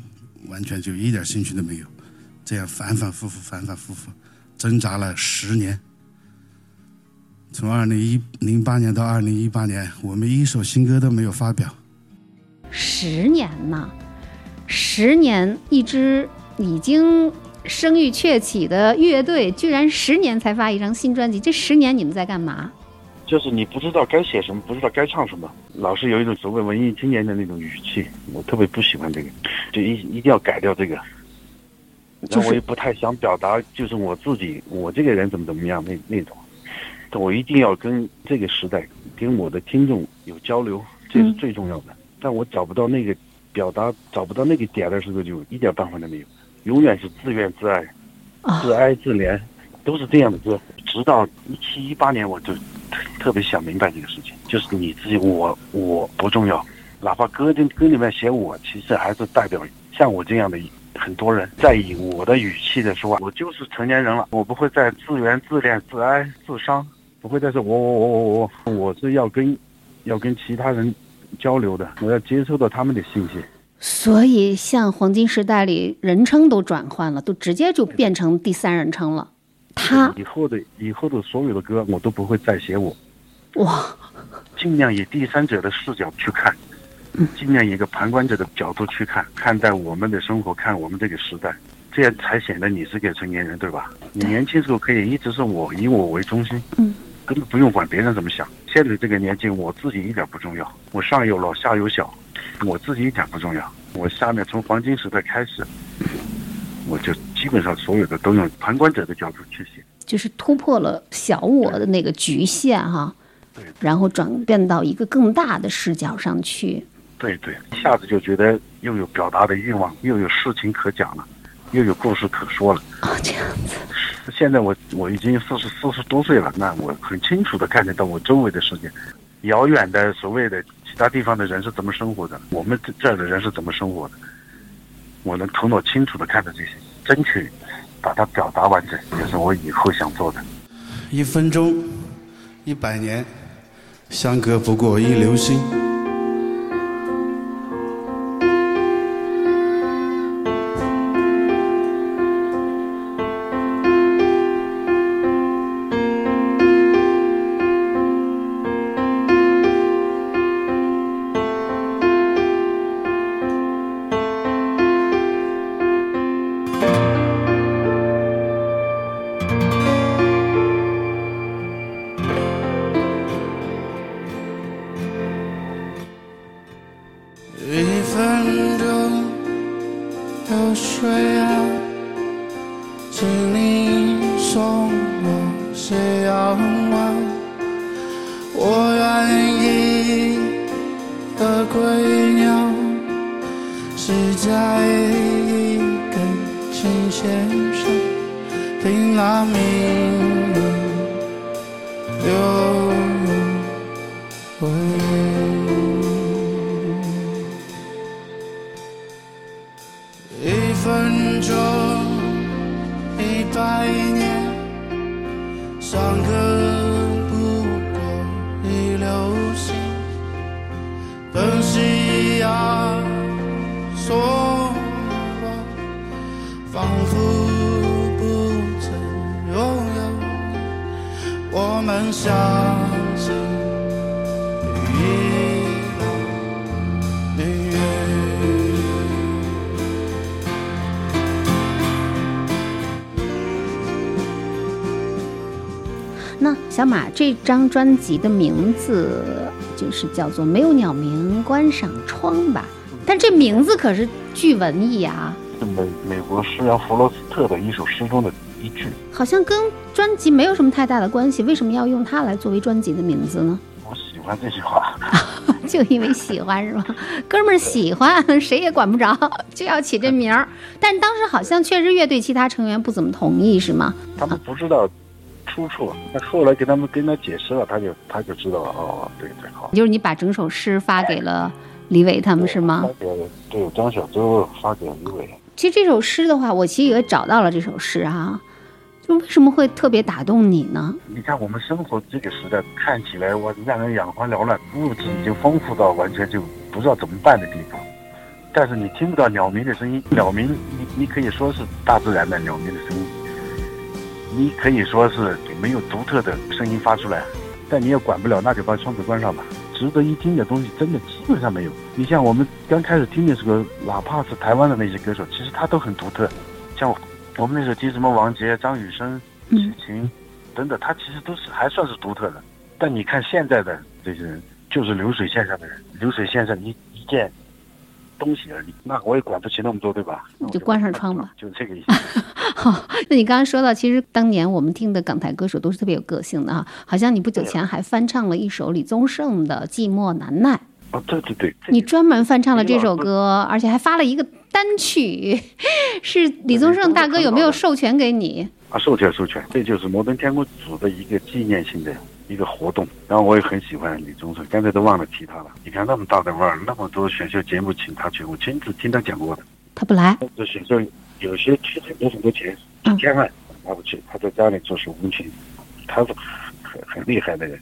S2: 完全就一点兴趣都没有。这样反反复复，反反复复，挣扎了十年。从二零一零八年到二零一八年，我们一首新歌都没有发表。
S4: 十年呐，十年，一支已经声誉鹊起的乐队，居然十年才发一张新专辑。这十年你们在干嘛？
S6: 就是你不知道该写什么，不知道该唱什么，老是有一种所谓文艺青年的那种语气，我特别不喜欢这个，就一一定要改掉这个。然后我也不太想表达，就是我自己，我这个人怎么怎么样那那种，我一定要跟这个时代，跟我的听众有交流，这是最重要的。但我找不到那个表达，找不到那个点的时候，就一点办法都没有，永远是自怨自艾，自哀自怜，都是这样的歌。直到一七一八年，我就特别想明白这个事情，就是你自己，我我不重要，哪怕歌的歌里面写我，其实还是代表像我这样的很多人在以我的语气的说。我就是成年人了，我不会再自怨自怜、自哀自伤，不会再说我我我我我，我是要跟要跟其他人交流的，我要接收到他们的信息。
S4: 所以，像黄金时代里人称都转换了，都直接就变成第三人称了。他
S6: 以后的以后的所有的歌，我都不会再写我，
S4: 哇，
S6: 尽量以第三者的视角去看，尽量以一个旁观者的角度去看，看待我们的生活，看我们这个时代。这这样才显得你是个成年人，对吧？你年轻时候可以一直是我以我为中心，
S4: 嗯，
S6: 根本不用管别人怎么想。现在这个年纪，我自己一点不重要，我上有老下有小，我自己一点不重要。我下面从黄金时代开始，我就基本上所有的都用旁观者的角度去写。
S4: 就是突破了小我的那个局限哈，
S6: 对
S4: 然后转变到一个更大的视角上去。
S6: 对对，一下子就觉得又有表达的欲望，又有事情可讲了，又有故事可说了。
S4: 啊，这样子，
S6: 现在我我已经四十四十多岁了，那我很清楚的看得到我周围的世界，遥远的所谓的其他地方的人是怎么生活的，我们这这儿的人是怎么生活的，我能头脑清楚的看到这些，争取把它表达完整，也是我以后想做的。
S5: 一分钟，一百年，相隔不过一流星。一百年，相隔不过一流星，跟夕阳说话，仿佛不曾拥有。我们相
S4: 小马这张专辑的名字就是叫做《没有鸟鸣关上窗》吧？但这名字可是巨文艺啊，
S6: 是美美国诗人弗罗斯特的一首诗中的一句。
S4: 好像跟专辑没有什么太大的关系。为什么要用它来作为专辑的名字呢？
S6: 我喜欢这句话，
S4: 就因为喜欢是吗？哥们儿喜欢，谁也管不着，就要起这名儿。但当时好像确实乐队其他成员不怎么同意，是吗？
S6: 他们不知道出处，那后来给他们跟他解释了，他就他就知道了。哦，对对，好。
S4: 就是你把整首诗发给了李伟他们是吗
S6: 发？给对张小舟发给李伟，
S4: 其实这首诗的话，我其实也找到了这首诗啊，就为什么会特别打动你呢？
S6: 你看我们生活这个时代，看起来我让人眼花缭乱，物质已经丰富到完全就不知道怎么办的地步。但是你听不到鸟鸣的声音，鸟鸣你你可以说是大自然的鸟鸣的声音，你可以说是没有独特的声音发出来，但你也管不了，那就把窗子关上吧。值得一听的东西真的基本上没有。你像我们刚开始听的时候，哪怕是台湾的那些歌手，其实他都很独特。像我们那时候听什么王杰、张雨生、
S4: 嗯
S6: 齐秦等等，他其实都是还算是独特的。但你看现在的这些人，就是流水线上的人，流水线上一一件东西而已。那我也管不起那么多，对吧？你
S4: 就关上窗吧，
S6: 就这个意思。
S4: 好，那你刚刚说到，其实当年我们听的港台歌手都是特别有个性的哈，好像你不久前还翻唱了一首李宗盛的《寂寞难耐》，
S6: 哦，对对对，
S4: 你专门翻唱了这首歌，而且还发了一个单曲，是李宗盛大哥有没有授权给你？
S6: 啊，授权授权，这就是摩登天空组的一个纪念性的一个活动。然后我也很喜欢李宗盛，刚才都忘了提他了。你看那么大的腕儿，那么多选秀节目请他去，我亲自听他讲过的。
S4: 他不来，
S6: 这选秀有些去很多很多钱，几千万拿不去，他在家里做手工琴，他是很很厉害的人。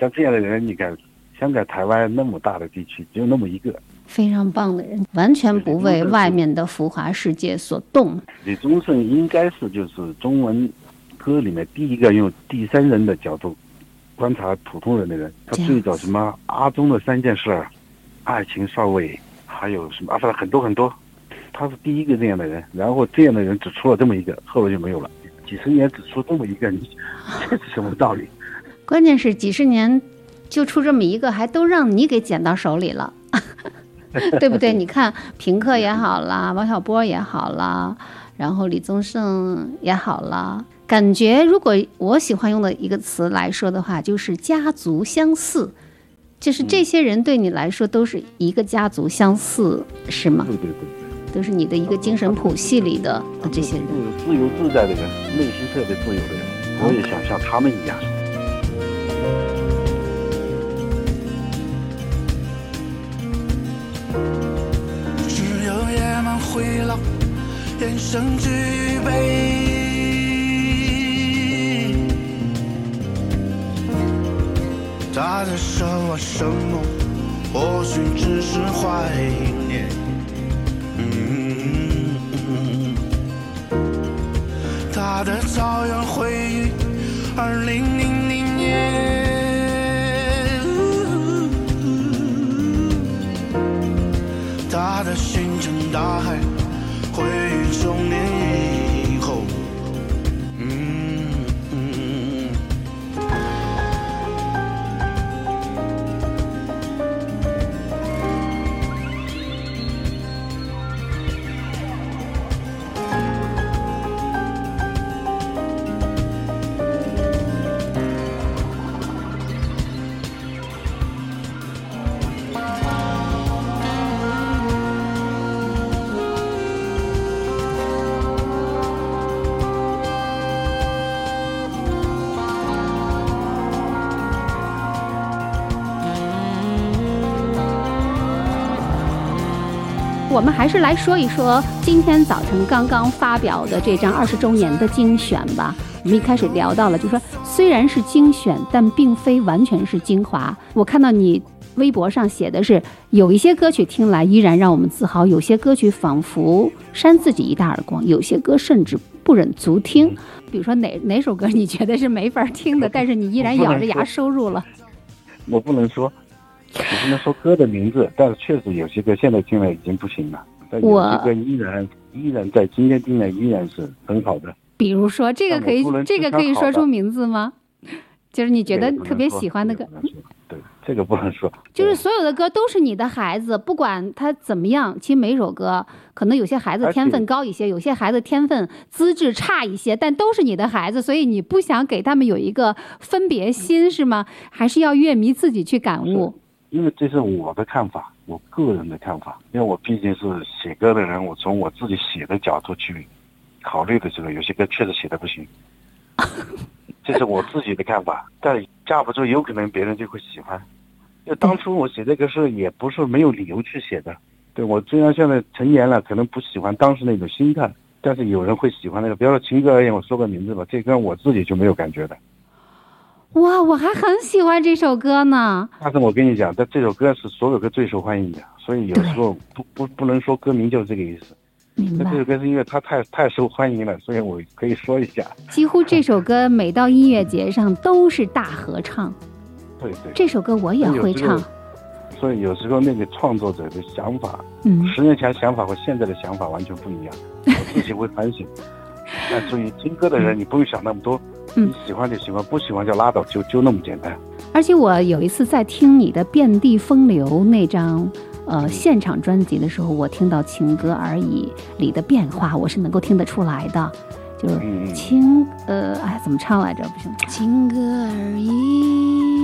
S6: 像这样的人，你看香港、台湾那么大的地区，只有那么一个。
S4: 非常棒的人，完全不为外面的浮华世界所动。
S6: 李宗盛应该是就是中文歌里面第一个用第三人的角度观察普通人的人。他最早什么阿忠的三件事，爱情少尉，还有什么啊，反正很多很多。他是第一个这样的人，然后这样的人只出了这么一个，后来就没有了。几十年只出这么一个，你 这是什么道理？
S4: 关键是几十年就出这么一个，还都让你给捡到手里了，对不对？你看平克也好啦，王小波也好啦，然后李宗盛也好啦，感觉如果我喜欢用的一个词来说的话，就是家族相似，就是这些人对你来说都是一个家族相似，是吗？
S6: 对对对对，
S4: 都是你的一个精神谱系里的呃这些人。
S6: 自由自在的人，内心特别自由的人，我也想像他们一样。
S5: 只有野蛮会老，眼神具备。他在说我什么？或许只是怀念。嗯，他的草原回忆，二零零零年。他的星辰大海，回忆中年以
S4: 我们还是来说一说今天早晨刚刚发表的这张二十周年的精选吧。我们一开始聊到了，就说虽然是精选，但并非完全是精华。我看到你微博上写的是，有一些歌曲听来依然让我们自豪，有些歌曲仿佛扇自己一大耳光，有些歌甚至不忍足听。比如说哪哪首歌你觉得是没法听的，但是你依然咬着牙收入了？
S6: 我不能说，我不能说歌的名字，但是确实有些歌现在听了已经不行了，但有些歌依然依然在今天听来依然是很好的。
S4: 比如说这个可以这个可以说出名字吗？就是你觉得特别喜欢的歌
S6: 对，这个不能说。
S4: 就是所有的歌都是你的孩子，不管他怎么样，其实每首歌可能有些孩子天分高一些，有些孩子天分资质差一些，但都是你的孩子，所以你不想给他们有一个分别心是吗？还是要乐迷自己去感悟？
S6: 因为这是我的看法，我个人的看法。因为我毕竟是写歌的人，我从我自己写的角度去考虑的时候，有些歌确实写的不行，这是我自己的看法。但架不住有可能别人就会喜欢。就当初我写这个事也不是没有理由去写的。对我虽然现在成年了，可能不喜欢当时那种心态，但是有人会喜欢那个。比如说情歌而言，我说个名字吧，这歌我自己就没有感觉的。
S4: 哇，我还很喜欢这首歌呢。
S6: 但是我跟你讲，但这首歌是所有歌最受欢迎的，所以有时候不不不能说歌名就是这个意思。那这。首歌是因为它太太受欢迎了，所以我可以说一下。
S4: 几乎这首歌每到音乐节上都是大合唱，
S6: 对对。
S4: 这首歌我也会唱。
S6: 所以有时候那个创作者的想法，
S4: 嗯，
S6: 十年前想法和现在的想法完全不一样，我自己会反省。那所以听歌的人，你不用想那么多，
S4: 嗯
S6: 你喜欢就喜欢，不喜欢就拉倒，就就那么简单。
S4: 而且我有一次在听你的《遍地风流》那张呃现场专辑的时候，我听到《情歌而已》里的变化，我是能够听得出来的。就是情呃，哎，怎么唱来着？不行，情歌而已。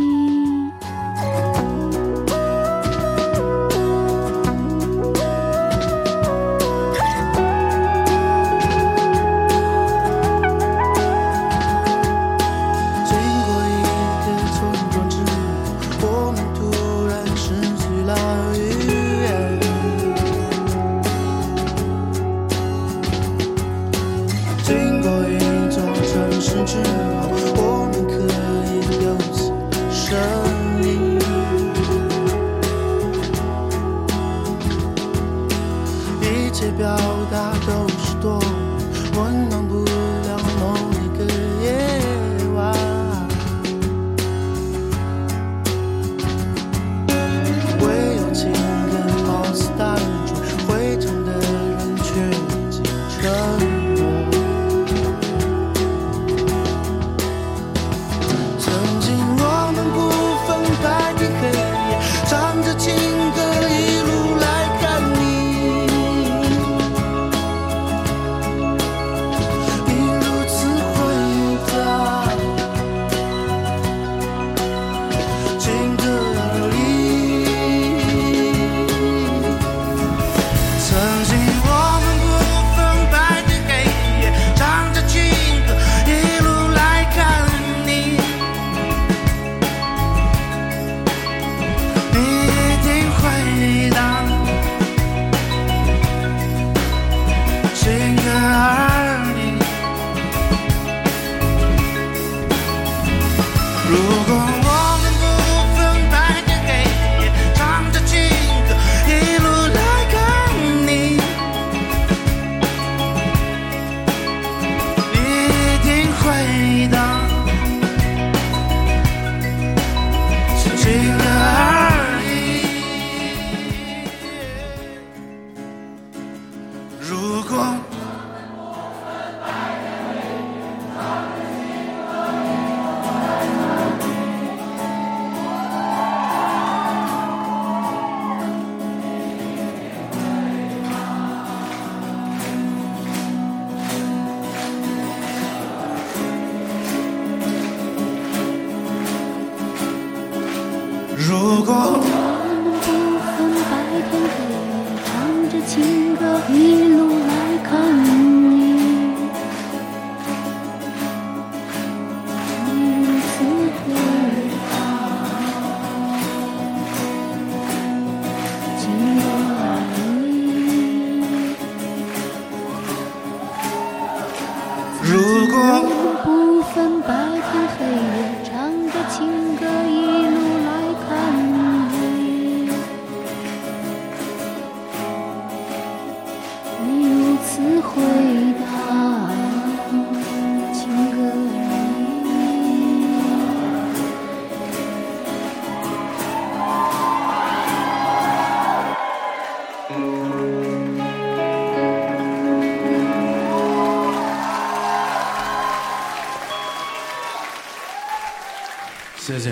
S2: 谢谢，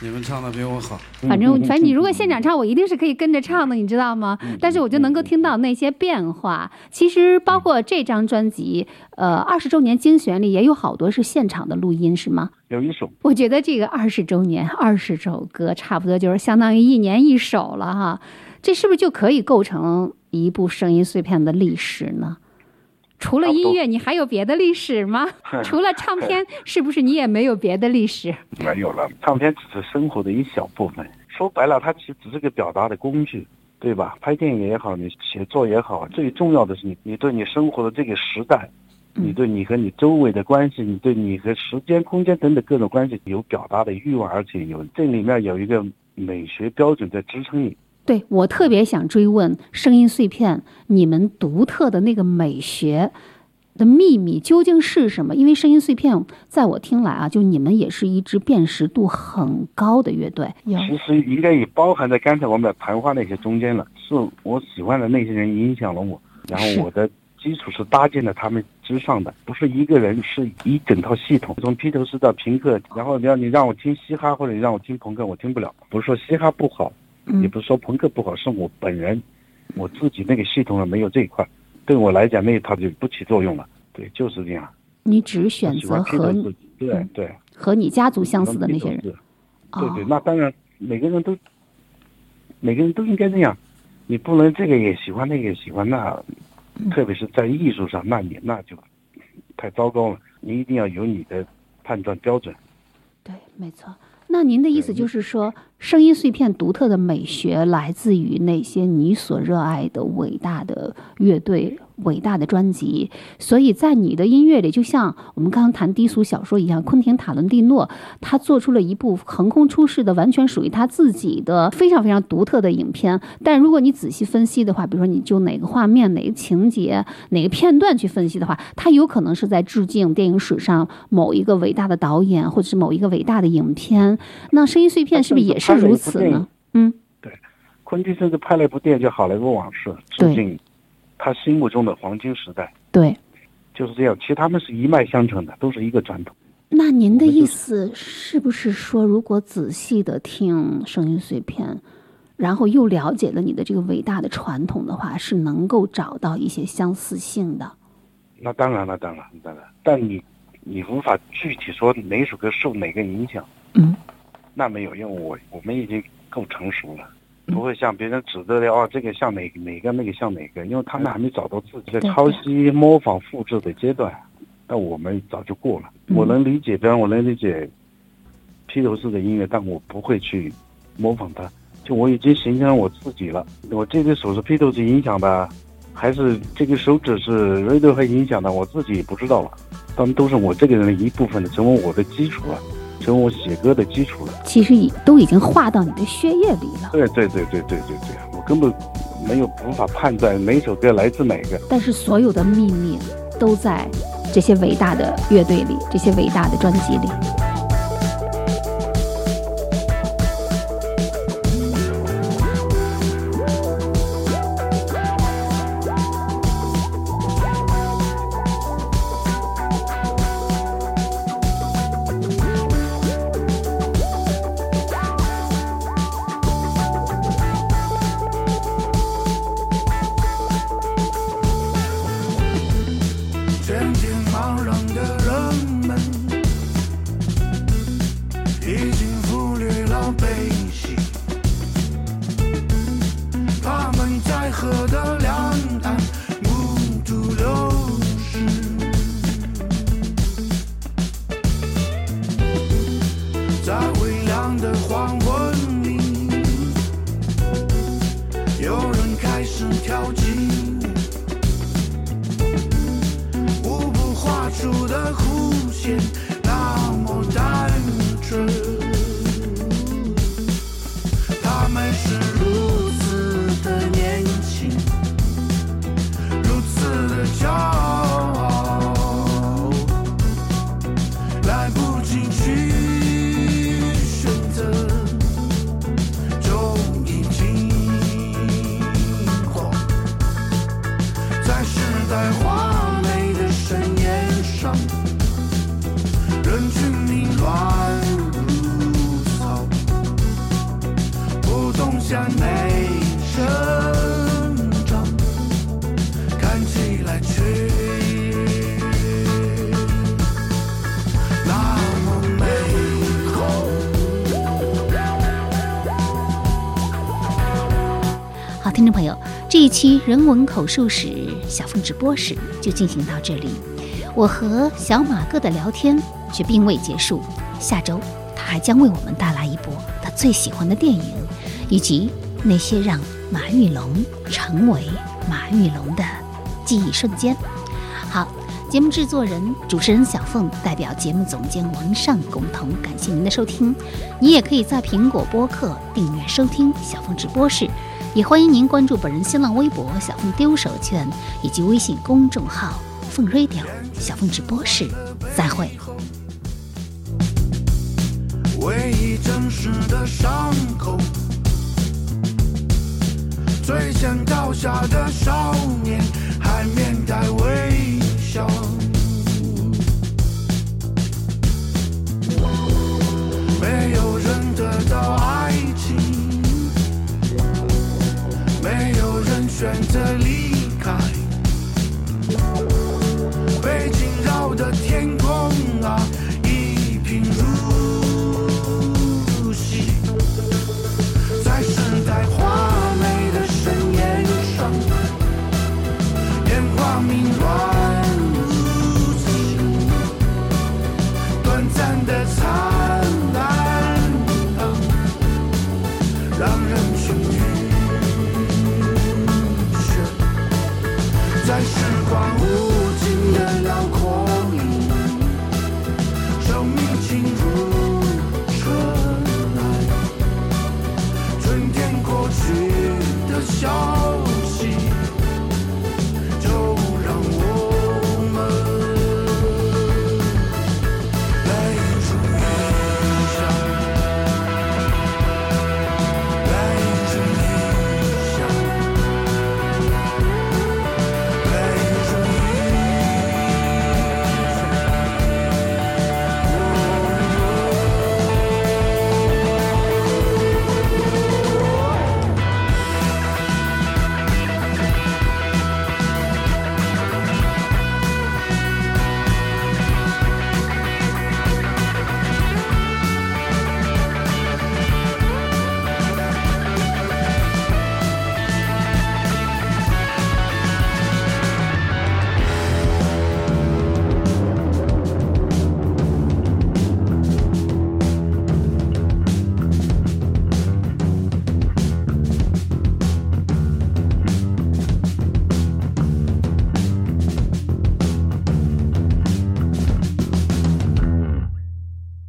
S2: 你们唱的比我好。
S4: 反正反正你如果现场唱，我一定是可以跟着唱的，你知道吗？但是我就能够听到那些变化。其实包括这张专辑，呃，二十周年精选里也有好多是现场的录音，是吗？
S6: 有一首
S4: 我觉得这个二十周年二十首歌，差不多就是相当于一年一首了哈。这是不是就可以构成一部声音碎片的历史呢？除了音乐，你还有别的历史吗？除了唱片，是不是你也没有别的历史？
S6: 没有了，唱片只是生活的一小部分。说白了，它其实只是个表达的工具，对吧？拍电影也好，你写作也好，最重要的是你你对你生活的这个时代，你对你和你周围的关系，你对你和时间、空间等等各种关系有表达的欲望，而且有这里面有一个美学标准在支撑你。
S4: 对我特别想追问声音碎片，你们独特的那个美学的秘密究竟是什么？因为声音碎片在我听来啊，就你们也是一支辨识度很高的乐队。有
S6: 其实应该也包含在刚才我们谈话那些中间了，是我喜欢的那些人影响了我，然后我的基础是搭建在他们之上的，不是一个人，是一整套系统。从披头士到平克，然后你让你让我听嘻哈或者你让我听朋克，我听不了。不是说嘻哈不好，
S4: 嗯
S6: 也不是说朋克不好，是我本人我自己那个系统上没有这一块，对我来讲那一套就不起作用了。对，就是这样。
S4: 你只选择和
S6: 士，对
S4: 嗯
S6: 对。
S4: 和你家族相似的那些人。
S6: 对对，
S4: 哦
S6: 那当然，每个人都，每个人都应该这样，你不能这个也喜欢，那个也喜欢，那
S4: 嗯
S6: 特别是在艺术上，那你那就太糟糕了。你一定要有你的判断标准。
S4: 对，没错。那您的意思就是说，声音碎片独特的美学来自于那些你所热爱的伟大的乐队、伟大的专辑。所以在你的音乐里，就像我们刚刚谈低俗小说一样，昆汀·塔伦蒂诺他做出了一部横空出世的、完全属于他自己的非常非常独特的影片。但如果你仔细分析的话，比如说你就哪个画面、哪个情节、哪个片段去分析的话，它有可能是在致敬电影史上某一个伟大的导演，或者是某一个伟大的影片。那声音碎片是不是也是如此呢？嗯，对
S6: 昆汀甚至拍了一部电影叫《好莱坞往事》，
S4: 对
S6: 致敬他心目中的黄金时代，
S4: 对。
S6: 就是这样。其实他们是一脉相承的，都是一个传统。
S4: 那您的意思是不是说，如果仔细的听声音碎片，然后又了解了你的这个伟大的传统的话，是能够找到一些相似性的？
S6: 那当然了，当然，当然，但你你无法具体说哪首歌受哪个影响。
S4: 嗯，
S6: 那没有，因为我我们已经够成熟了，不会像别人指责的哦，这个像哪哪个，那个像哪个，因为他们还没找到自己的抄袭、模仿、复制的阶段，那我们早就过了。
S4: 嗯
S6: 我能理解，比方我能理解披头士的音乐，但我不会去模仿他，就我已经形成了我自己了。我这个手是披头士影响的，还是这个手指是 Radiohead 影响的，我自己也不知道了。他们都是我这个人的一部分的，成为我的基础了。成我写歌的基础了。
S4: 其实已都已经化到你的血液里了。
S6: 对对对对对对对，我根本没有无法判断哪首歌来自哪个。
S4: 但是所有的秘密都在这些伟大的乐队里，这些伟大的专辑里。
S5: 们人
S3: 文口述史小凤直播室就进行到这里。我和小马哥的聊天却并未结束，下周他还将为我们带来一部他最喜欢的电影，以及那些让马玉龙成为马玉龙的记忆瞬间。好，节目制作人、主持人小凤代表节目总监王尚共同感谢您的收听。你也可以在苹果播客订阅收听小凤直播室。也欢迎您关注本人新浪微博“小凤丢手绢”以及微信公众号“凤 radio 小凤直播室”。再会。
S5: 唯一真实的伤口，最先倒下的少年还面带微。